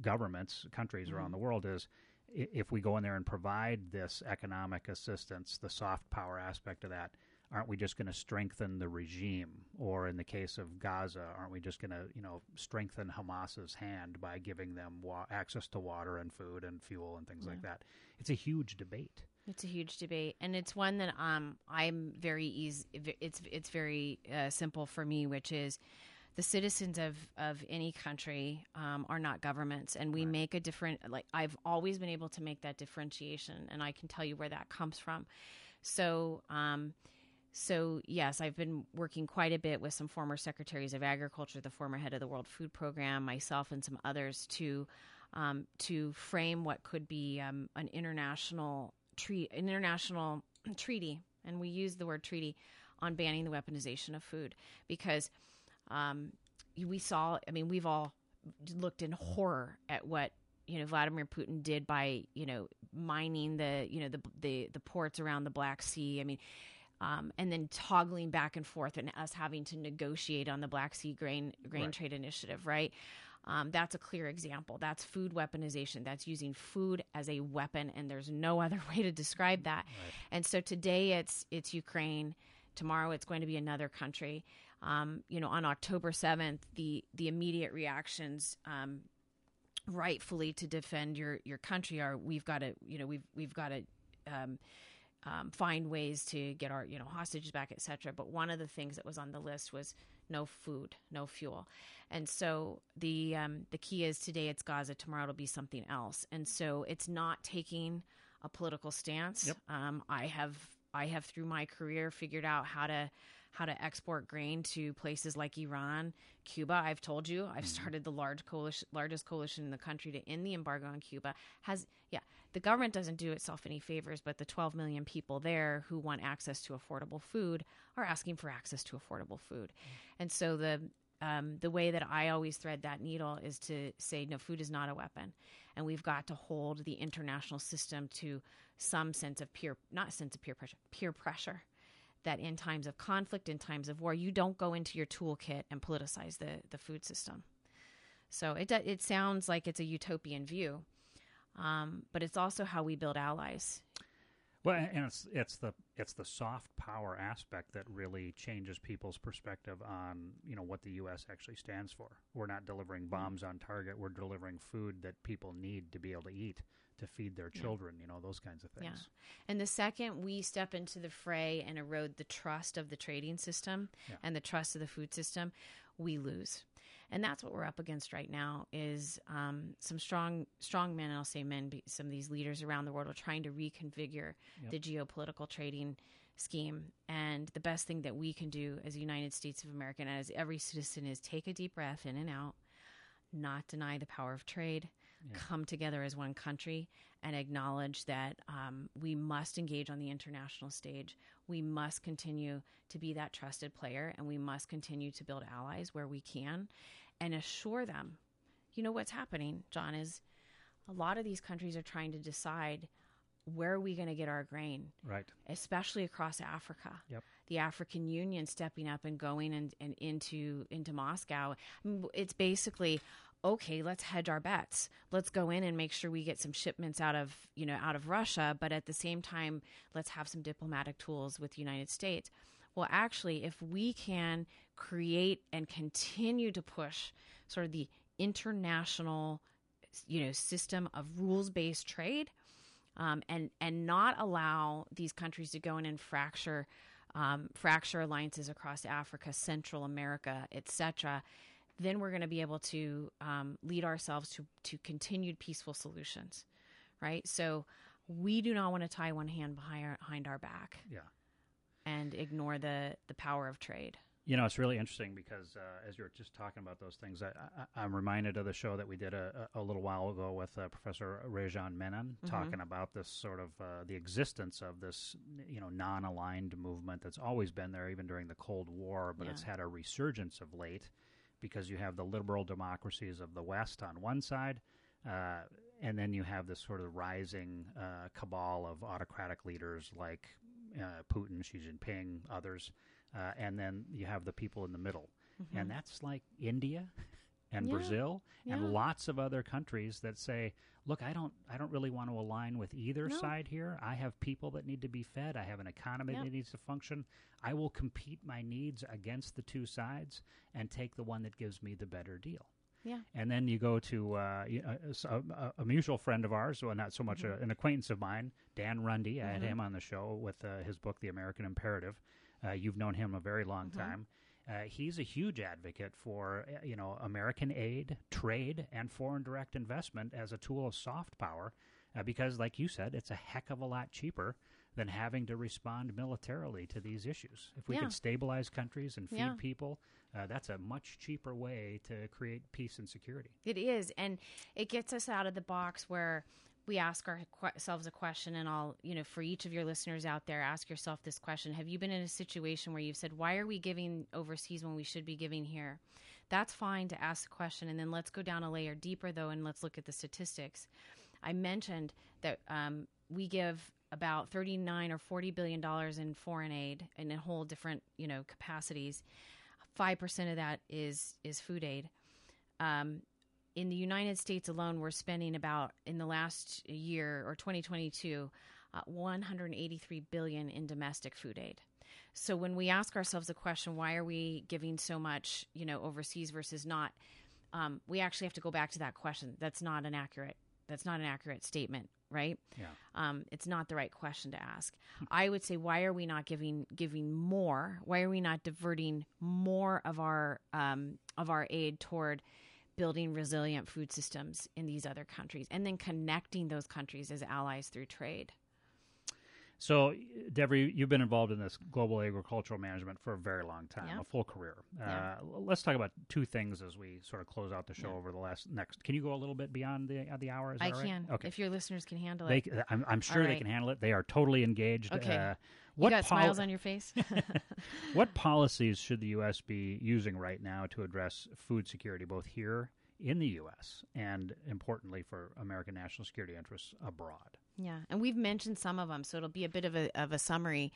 governments, countries Mm-hmm. around the world, is if we go in there and provide this economic assistance, the soft power aspect of that, aren't we just going to strengthen the regime? Or in the case of Gaza, aren't we just going to, you know, strengthen Hamas's hand by giving them wa- access to water and food and fuel and things like that? It's a huge debate. It's a huge debate, and it's one that um I'm very easy. It's it's very uh, simple for me, which is the citizens of of any country um, are not governments, and we make a different. Like I've always been able to make that differentiation, and I can tell you where that comes from. So. Um, so, yes, I've been working quite a bit with some former secretaries of agriculture, the former head of the World Food Program, myself, and some others to um, to frame what could be um, an international an international [clears throat] treaty, and we use the word treaty on banning the weaponization of food because um, we saw. I mean, we've all looked in horror at what you know Vladimir Putin did by you know mining the you know the the the ports around the Black Sea. I mean, um, and then toggling back and forth, and us having to negotiate on the Black Sea grain grain Right. trade initiative, right? Um, that's a clear example. That's food weaponization. That's using food as a weapon, and there's no [laughs] other way to describe that. And so today it's it's Ukraine. Tomorrow it's going to be another country. Um, you know, on October seventh, the the immediate reactions. Um, rightfully to defend your your country are we've got to you know we've we've got to um, um, find ways to get our you know hostages back etc but one of the things that was on the list was no food no fuel. And so the um, the key is today it's gaza tomorrow it'll be something else. And so it's not taking a political stance. Yep. um, i have i have through my career figured out how to how to export grain to places like Iran, Cuba. I've told you, I've started the large coalition, largest coalition in the country to end the embargo on Cuba. Has yeah, the government doesn't do itself any favors, but the 12 million people there who want access to affordable food are asking for access to affordable food, and so the um, the way that I always thread that needle is to say no, food is not a weapon, and we've got to hold the international system to some sense of peer, not sense of peer pressure, peer pressure that in times of conflict, in times of war, you don't go into your toolkit and politicize the, the food system. So it, it sounds like it's a utopian view, um, but it's also how we build allies. Well, and it's it's the it's the soft power aspect that really changes people's perspective on you know what the U.S. actually stands for. We're not delivering Mm-hmm. bombs on target. We're delivering food that people need to be able to eat to feed their children. You know those kinds of things. Yeah. And the second we step into the fray and erode the trust of the trading system Yeah. and the trust of the food system, we lose. And that's what we're up against right now is um, some strong strong men, and I'll say men, some of these leaders around the world are trying to reconfigure the geopolitical trading scheme. And the best thing that we can do as the United States of America and as every citizen is take a deep breath in and out, not deny the power of trade, come together as one country, and acknowledge that um, we must engage on the international stage. We must continue to be that trusted player, and we must continue to build allies where we can and assure them. You know what's happening, Jon, is a lot of these countries are trying to decide where are we going to get our grain Right. especially across Africa. Yep. The African Union stepping up and going and, and into into Moscow. I mean, it's basically okay. Let's hedge our bets. Let's go in and make sure we get some shipments out of you know out of Russia, but at the same time, let's have some diplomatic tools with the United States. Well, actually, if we can create and continue to push sort of the international you know system of rules based trade um, and and not allow these countries to go in and fracture um, fracture alliances across Africa, Central America, etc. Then we're going to be able to um, lead ourselves to to continued peaceful solutions, right? So we do not want to tie one hand behind our, behind our back Yeah. And ignore the the power of trade. You know, it's really interesting because uh, as you were just talking about those things, I, I, I'm reminded of the show that we did a, a little while ago with uh, Professor Rajan Menon talking about this sort of uh, the existence of this, you know, non-aligned movement that's always been there, even during the Cold War, but Yeah. it's had a resurgence of late because you have the liberal democracies of the West on one side. Uh, and then you have this sort of rising uh, cabal of autocratic leaders like uh, Putin, Xi Jinping, others, uh, and then you have the people in the middle, and that's like India [laughs] and Yeah, Brazil yeah. and lots of other countries that say, "Look, I don't, I don't really want to align with either No. side here. I have people that need to be fed. I have an economy Yep. that needs to function. I will compete my needs against the two sides and take the one that gives me the better deal." Yeah. And then you go to uh, y- a, a- mutual friend of ours, well, not so much Mm-hmm. a, an acquaintance of mine, Dan Runde. I had him on the show with uh, his book, The American Imperative. Uh, you've known him a very long Mm-hmm. time. Uh, he's a huge advocate for uh, you know American aid, trade, and foreign direct investment as a tool of soft power, uh, because, like you said, it's a heck of a lot cheaper than having to respond militarily to these issues. If we Yeah. could stabilize countries and feed Yeah. people, uh, that's a much cheaper way to create peace and security. It is, and it gets us out of the box where we ask ourselves a question. And I'll, you know, for each of your listeners out there, ask yourself this question: Have you been in a situation where you've said, "Why are we giving overseas when we should be giving here?" That's fine to ask the question, and then let's go down a layer deeper, though, and let's look at the statistics. I mentioned that um, we give about 39 or 40 billion dollars in foreign aid in a whole different, you know, capacities. Five percent of that is is food aid. Um, in the United States alone, we're spending about in the last year or 2022, uh, 183 billion in domestic food aid. So when we ask ourselves the question, why are we giving so much, you know, overseas versus not? Um, we actually have to go back to that question. That's not an accurate. That's not an accurate statement, right? Yeah. um, it's not the right question to ask. I would say, why are we not giving giving more? Why are we not diverting more of our um, of our aid toward building resilient food systems in these other countries, and then connecting those countries as allies through trade? So, Deborah, you've been involved in this global agricultural management for a very long time, Yeah. a full career. Yeah. Uh, let's talk about two things as we sort of close out the show over the last next. Can you go a little bit beyond the uh, the hour? I right? can, Okay. if your listeners can handle they, it. I'm, I'm sure they can handle it. They are totally engaged. Okay. Uh, You what got pol- smiles on your face. [laughs] what policies should the U.S. be using right now to address food security, both here in the U.S. and importantly for American national security interests abroad? Yeah, and we've mentioned some of them, so it'll be a bit of a of a summary.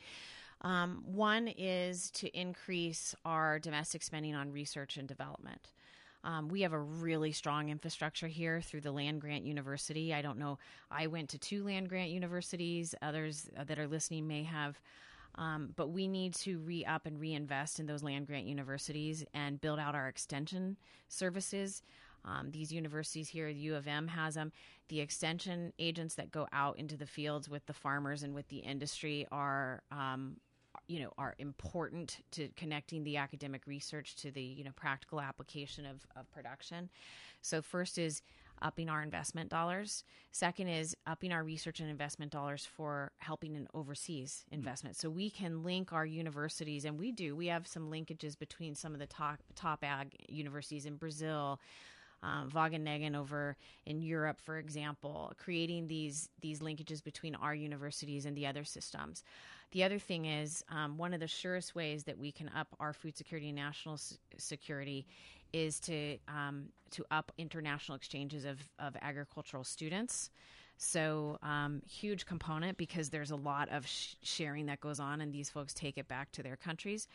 Um, one is to increase our domestic spending on research and development. Um, we have a really strong infrastructure here through the land grant university. I don't know. I went to two land grant universities. Others that are listening may have. Um, but we need to re up and reinvest in those land grant universities and build out our extension services. Um, these universities here, U of M has them. The extension agents that go out into the fields with the farmers and with the industry are, um, you know, are important to connecting the academic research to the you know practical application of, of production. So first is upping our investment dollars. Second is upping our research and investment dollars for helping in overseas investment. So we can link our universities, and we do. We have some linkages between some of the top top ag universities in Brazil. Um, Wageningen over in Europe, for example, creating these these linkages between our universities and the other systems. The other thing is um, one of the surest ways that we can up our food security and national s- security is to um, to up international exchanges of, of agricultural students. So um, huge component because there's a lot of sh- sharing that goes on, and these folks take it back to their countries.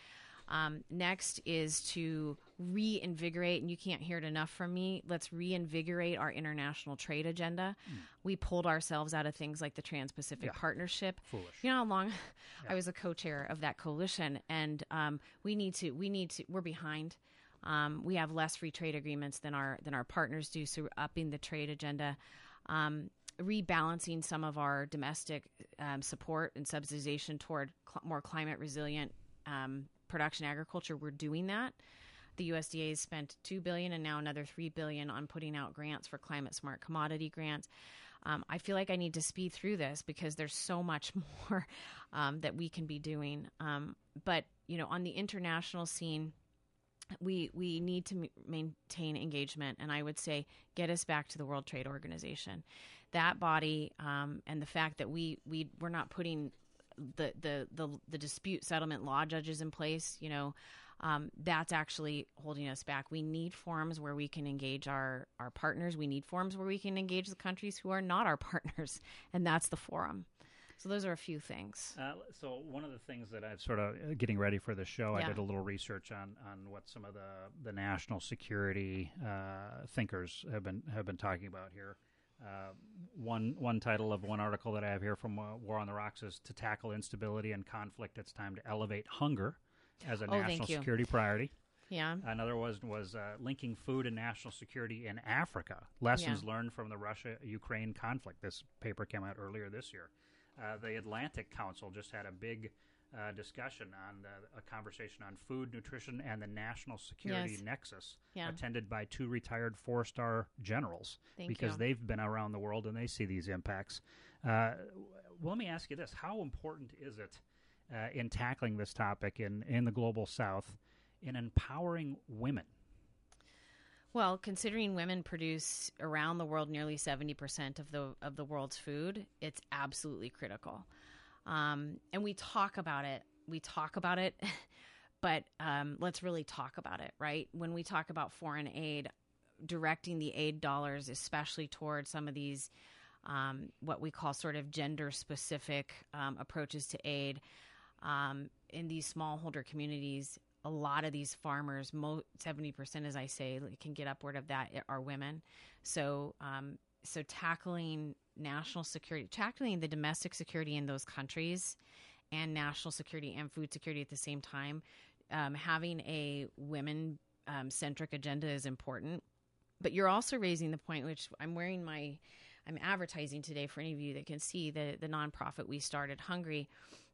Um, next is to reinvigorate, and you can't hear it enough from me. Let's reinvigorate our international trade agenda. Mm. We pulled ourselves out of things like the Trans Pacific yeah. Partnership. Foolish. You know how long yeah. I was a co-chair of that coalition, and um, we need to. We need to. We're behind. Um, we have less free trade agreements than our than our partners do, so upping the trade agenda, um, rebalancing some of our domestic um, support and subsidization toward cl- more climate resilient um, production agriculture. We're doing that. The USDA has spent two billion and now another three billion on putting out grants for climate smart commodity grants. Um, I feel like I need to speed through this because there's so much [laughs] more um, that we can be doing. Um, but you know, on the international scene, we we need to maintain engagement, and I would say get us back to the World Trade Organization. That body um, and the fact that we we we're not putting the, the the the dispute settlement law judges in place, you know, um, that's actually holding us back. We need forums where we can engage our our partners. We need forums where we can engage the countries who are not our [laughs] partners, and that's the forum. So those are a few things. Uh, so one of the things that I've sort of uh, getting ready for the show, yeah. I did a little research on on what some of the the national security uh, thinkers have been have been talking about here. Uh, one one title of one article that I have here from uh, War on the Rocks is to tackle instability and conflict. It's time to elevate hunger as a oh, national security priority. Yeah. Another was was uh, linking food and national security in Africa. Lessons yeah. learned from the Russia Ukraine conflict. This paper came out earlier this year. Uh, the Atlantic Council just had a big uh, discussion on the, a conversation on food, nutrition, and the national security yes. nexus, yeah. attended by two retired four-star generals, Thank because you. they've been around the world and they see these impacts. Uh, well, let me ask you this: How important is it uh, in tackling this topic in in the global South in empowering women? Well, considering women produce around the world nearly 70% of the of the world's food, it's absolutely critical. Um, and we talk about it. We talk about it, [laughs] but um, let's really talk about it, right? When we talk about foreign aid, directing the aid dollars, especially towards some of these um, what we call sort of gender specific um, approaches to aid um, in these smallholder communities, a lot of these farmers, mo- 70%, as I say, can get upward of that are women. So, um, so tackling national security, tackling the domestic security in those countries and national security and food security at the same time, um, having a women um, centric agenda is important. But you're also raising the point, which I'm wearing my, I'm advertising today for any of you that can see the the nonprofit we started, Hungry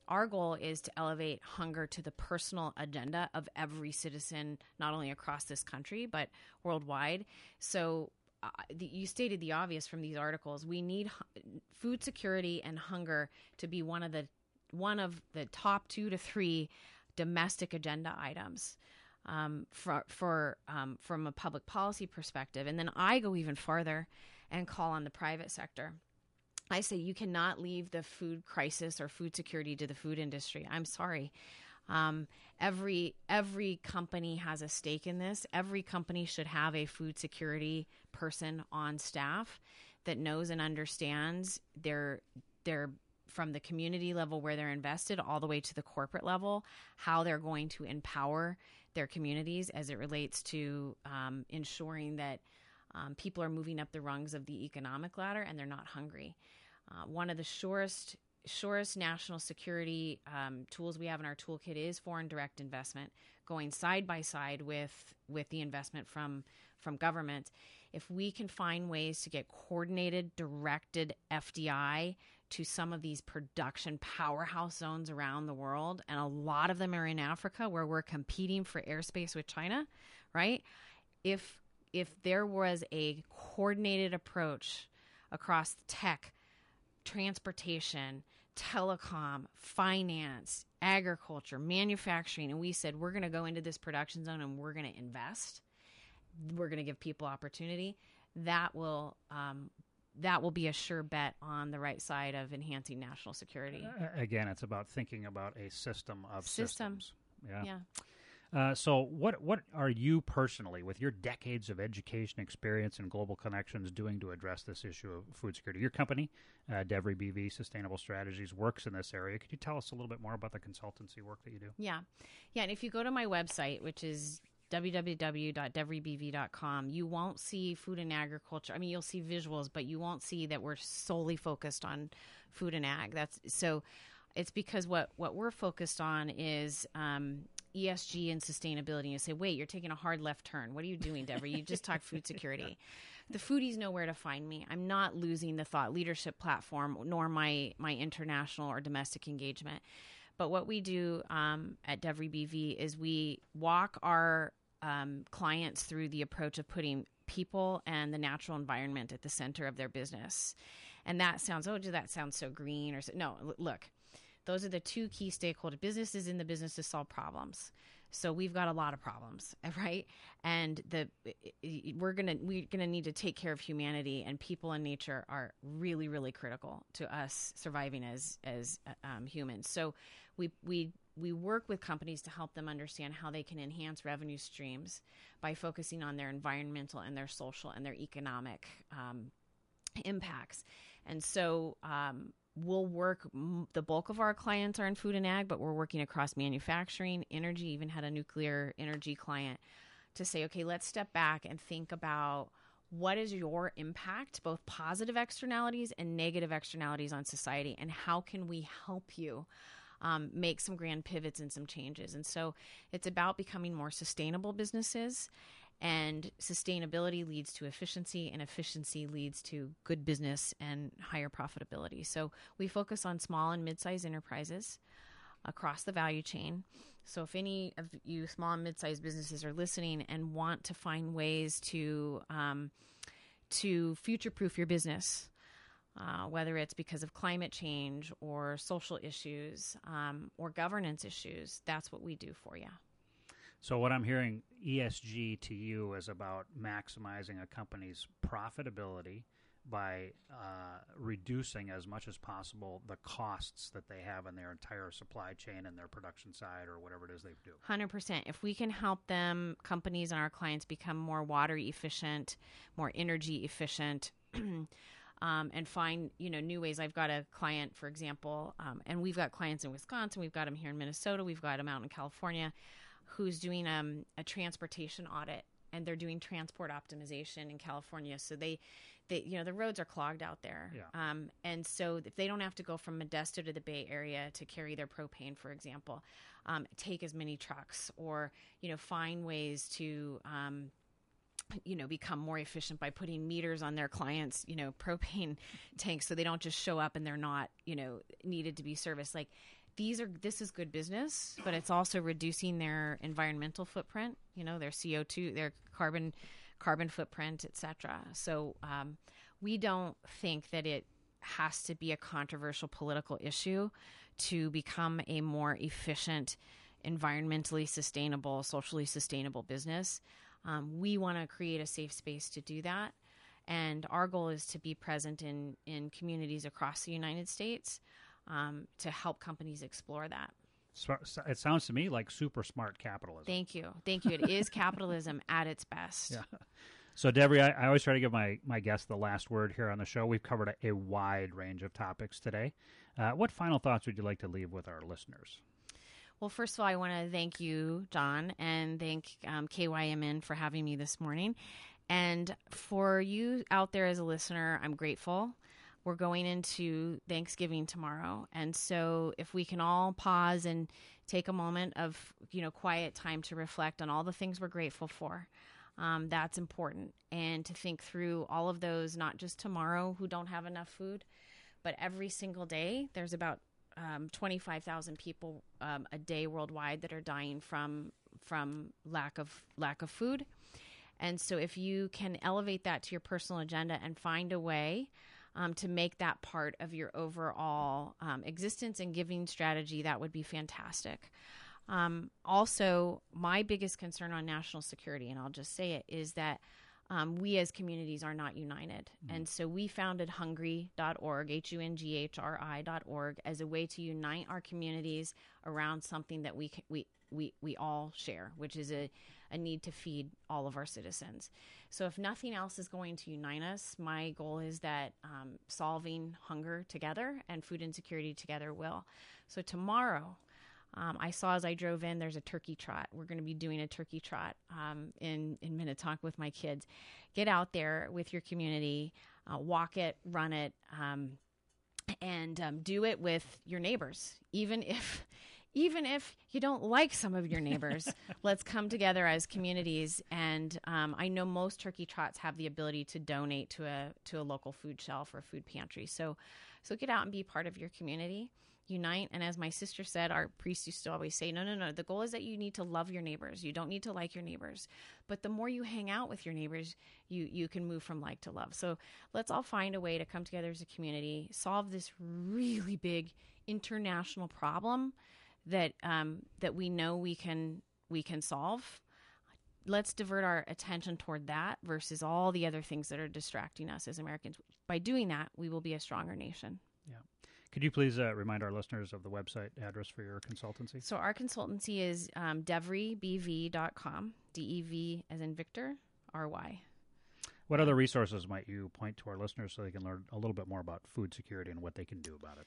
our goal is to elevate hunger to the personal agenda of every citizen, not only across this country, but worldwide. So, uh, the, you stated the obvious from these articles. We need hu- food security and hunger to be one of the one of the top two to three domestic agenda items um, for for um, from a public policy perspective. And then I go even farther and call on the private sector I say you cannot leave the food crisis or food security to the food industry. I'm sorry. Um, every every company has a stake in this. Every company should have a food security person on staff that knows and understands their their from the community level where they're invested all the way to the corporate level how they're going to empower their communities as it relates to um, ensuring that um, people are moving up the rungs of the economic ladder and they're not hungry. Uh, one of the surest surest national security um, tools we have in our toolkit is foreign direct investment, going side by side with with the investment from from government. If we can find ways to get coordinated, directed FDI to some of these production powerhouse zones around the world, and a lot of them are in Africa where we're competing for airspace with China, right? If if there was a coordinated approach across tech, transportation, telecom, finance, agriculture, manufacturing, and we said we're going to go into this production zone and we're going to invest. We're going to give people opportunity. That will um, that will be a sure bet on the right side of enhancing national security. Uh, again, it's about thinking about a system of System. systems. Yeah. yeah. Uh, so, what what are you personally, with your decades of education experience and global connections, doing to address this issue of food security? Your company, uh, Devry BV Sustainable Strategies, works in this area. Could you tell us a little bit more about the consultancy work that you do? Yeah. Yeah. And if you go to my website, which is www.devrybv.com, you won't see food and agriculture. I mean, you'll see visuals, but you won't see that we're solely focused on food and ag. That's so it's because what, what we're focused on is um, ESG and sustainability. You say, wait, you're taking a hard left turn. What are you doing, Deborah? You just talked food security. [laughs] The foodies know where to find me. I'm not losing the thought leadership platform nor my my international or domestic engagement. But what we do um, at Devry BV is we walk our um, clients through the approach of putting people and the natural environment at the center of their business. And that sounds, oh, do that sounds so green or so. No, look, those are the two key stakeholders. businesses in the business to solve problems. So we've got a lot of problems, [laughs] right? And the we're gonna we're gonna need to take care of humanity, and people and nature are really really critical to us surviving as as um, humans. So we we we work with companies to help them understand how they can enhance revenue streams by focusing on their environmental and their social and their economic um, impacts. And so um, we'll work, the bulk of our clients are in food and ag, but we're working across manufacturing, energy, even had a nuclear energy client to say, okay, let's step back and think about what is your impact, both positive externalities and negative externalities on society, and how can we help you? um, make some grand pivots and some changes. And so it's about becoming more sustainable businesses. And sustainability leads to efficiency, and efficiency leads to good business and higher profitability. So we focus on small and mid sized enterprises across the value chain. So if any of you small and mid-sized businesses are listening and want to find ways to um, to future-proof your business, uh, whether it's because of climate change or social issues um, or governance issues. That's what we do for you. So, what I'm hearing ESG to you is about maximizing a company's profitability by uh, reducing as much as possible the costs that they have in their entire supply chain and their production side or whatever it is they do. 100%. If we can help them, companies and our clients become more water efficient, more energy efficient, [clears throat] um, and find you know new ways. I've got a client, for example, um, and we've got clients in Wisconsin, we've got them here in Minnesota, we've got them out in California, who's doing um, a transportation audit, and they're doing transport optimization in California. So they, they you know, the roads are clogged out there, Yeah. um, and so if they don't have to go from Modesto to the Bay Area to carry their propane, for example, um, take as many trucks, or you know, find ways to um, you know become more efficient by putting meters on their clients you know [laughs] propane tanks so they don't just show up and they're not you know needed to be serviced like these are this is good business but it's also reducing their environmental footprint you know their co2 their carbon carbon footprint etc so um, we don't think that it has to be a controversial political issue to become a more efficient environmentally sustainable socially sustainable business. Um, we want to create a safe space to do that. And our goal is to be present in, in communities across the United States um, to help companies explore that. It sounds to me like super smart capitalism. Thank you. Thank you. It is [laughs] capitalism at its best. Yeah. So, Debbie, I, I, always try to give my, my guests the last word here on the show. We've covered a, a wide range of topics today. Uh, what final thoughts would you like to leave with our listeners? Well, first of all, I want to thank you, Jon, and thank um, KYMN for having me this morning. And for you out there as a listener, I'm grateful. We're going into Thanksgiving tomorrow. And so if we can all pause and take a moment of, you know, quiet time to reflect on all the things we're grateful for. Um, that's important. And to think through all of those, not just tomorrow who don't have enough food, but every single day. There's about um, 25,000 people um, a day worldwide that are dying from from lack of lack of food. And so, if you can elevate that to your personal agenda and find a way um, to make that part of your overall um, existence and giving strategy, that would be fantastic. Um, also, my biggest concern on national security, and I'll just say it, is that um, we as communities are not united. Mm-hmm. And so we founded hungry.org, H U N G H R I.org, as a way to unite our communities around something that we, we, we, we all share, which is a, a need to feed all of our citizens. So, if nothing else is going to unite us, my goal is that um, solving hunger together and food insecurity together will. So, tomorrow, um, I saw as I drove in, there's a turkey trot. We're going to be doing a turkey trot um, in in Minnetonka with my kids. Get out there with your community, uh, walk it, run it, um, and um, do it with your neighbors. Even if even if you don't like some of your neighbors, [laughs] let's come together as communities. And um, I know most turkey trots have the ability to donate to a to a local food shelf or food pantry. So so get out and be part of your community unite. And as my sister said, our priest used to always say, no, no, no. The goal is that you need to love your neighbors. You don't need to like your neighbors. But the more you hang out with your neighbors, you, you can move from like to love. So let's all find a way to come together as a community, solve this really big international problem that, um, that we know we can, we can solve let's divert our attention toward that versus all the other things that are distracting us as Americans. By doing that, we will be a stronger nation. Yeah. Could you please uh, remind our listeners of the website address for your consultancy? So our consultancy is um, devrybv.com, D-E-V as in Victor, R-Y. What other resources might you point to our listeners so they can learn a little bit more about food security and what they can do about it?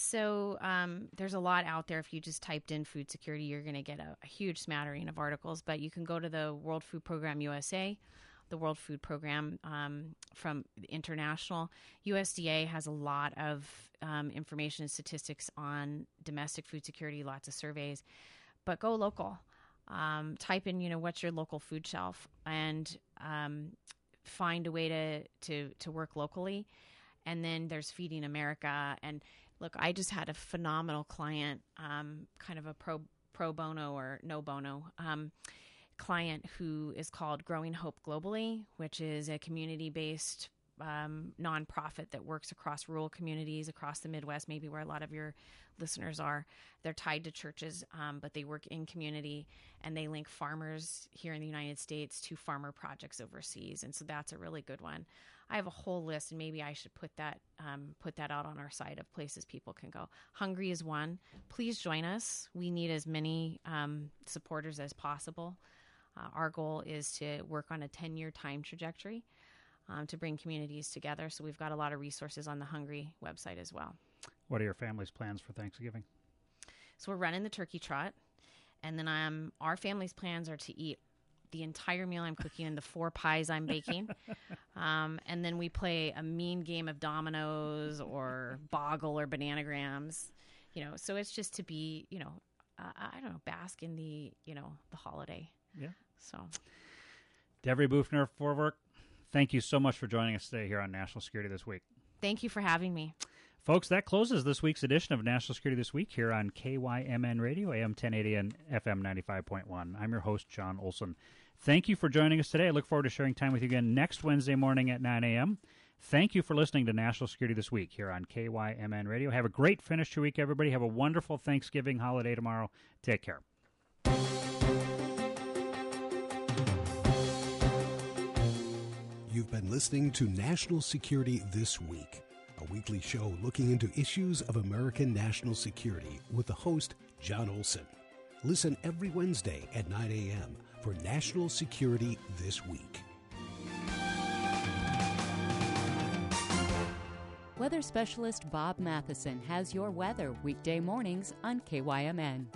So um, there's a lot out there. If you just typed in food security, you're going to get a, a, huge smattering of articles. But you can go to the World Food Program USA the World Food Program um, from international. USDA has a lot of um, information and statistics on domestic food security, lots of surveys, but go local. Um, type in, you know, what's your local food shelf and um, find a way to, to, to work locally. And then there's Feeding America. And look, I just had a phenomenal client, um, kind of a pro, pro bono or no bono um, client who is called Growing Hope Globally, which is a community based um, nonprofit that works across rural communities across the Midwest, maybe where a lot of your listeners are. They're tied to churches, um, but they work in community and they link farmers here in the United States to farmer projects overseas. And so that's a really good one. I have a whole list, and maybe I should put that um, put that out on our site of places people can go. Hungry is one. Please join us. We need as many um, supporters as possible. Uh, our goal is to work on a 10 year time trajectory um, to bring communities together. So we've got a lot of resources on the Hungry website as well. What are your family's plans for Thanksgiving? So we're running the turkey trot, and then um, our family's plans are to eat the entire meal I'm cooking and the four pies I'm baking. [laughs] Um, and then we play a mean game of dominoes or boggle or bananagrams. You know, so it's just to be, you know, uh, I don't know, bask in the, you know, the holiday. Yeah. So, Devry Boughner Vorwerk, thank you so much for joining us today here on National Security This Week. Thank you for having me. Folks, that closes this week's edition of National Security This Week here on KYMN Radio, AM 1080 and FM 95.1. I'm your host, Jon Olson. Thank you for joining us today. I look forward to sharing time with you again next Wednesday morning at 9 a.m. Thank you for listening to National Security This Week here on KYMN Radio. Have a great finish to your week, everybody. Have a wonderful Thanksgiving holiday tomorrow. Take care. You've been listening to National Security This Week, a weekly show looking into issues of American national security with the host, Jon Olson. Listen every Wednesday at 9 a.m. for National Security This Week. Weather specialist Bob Matheson has your weather weekday mornings on KYMN.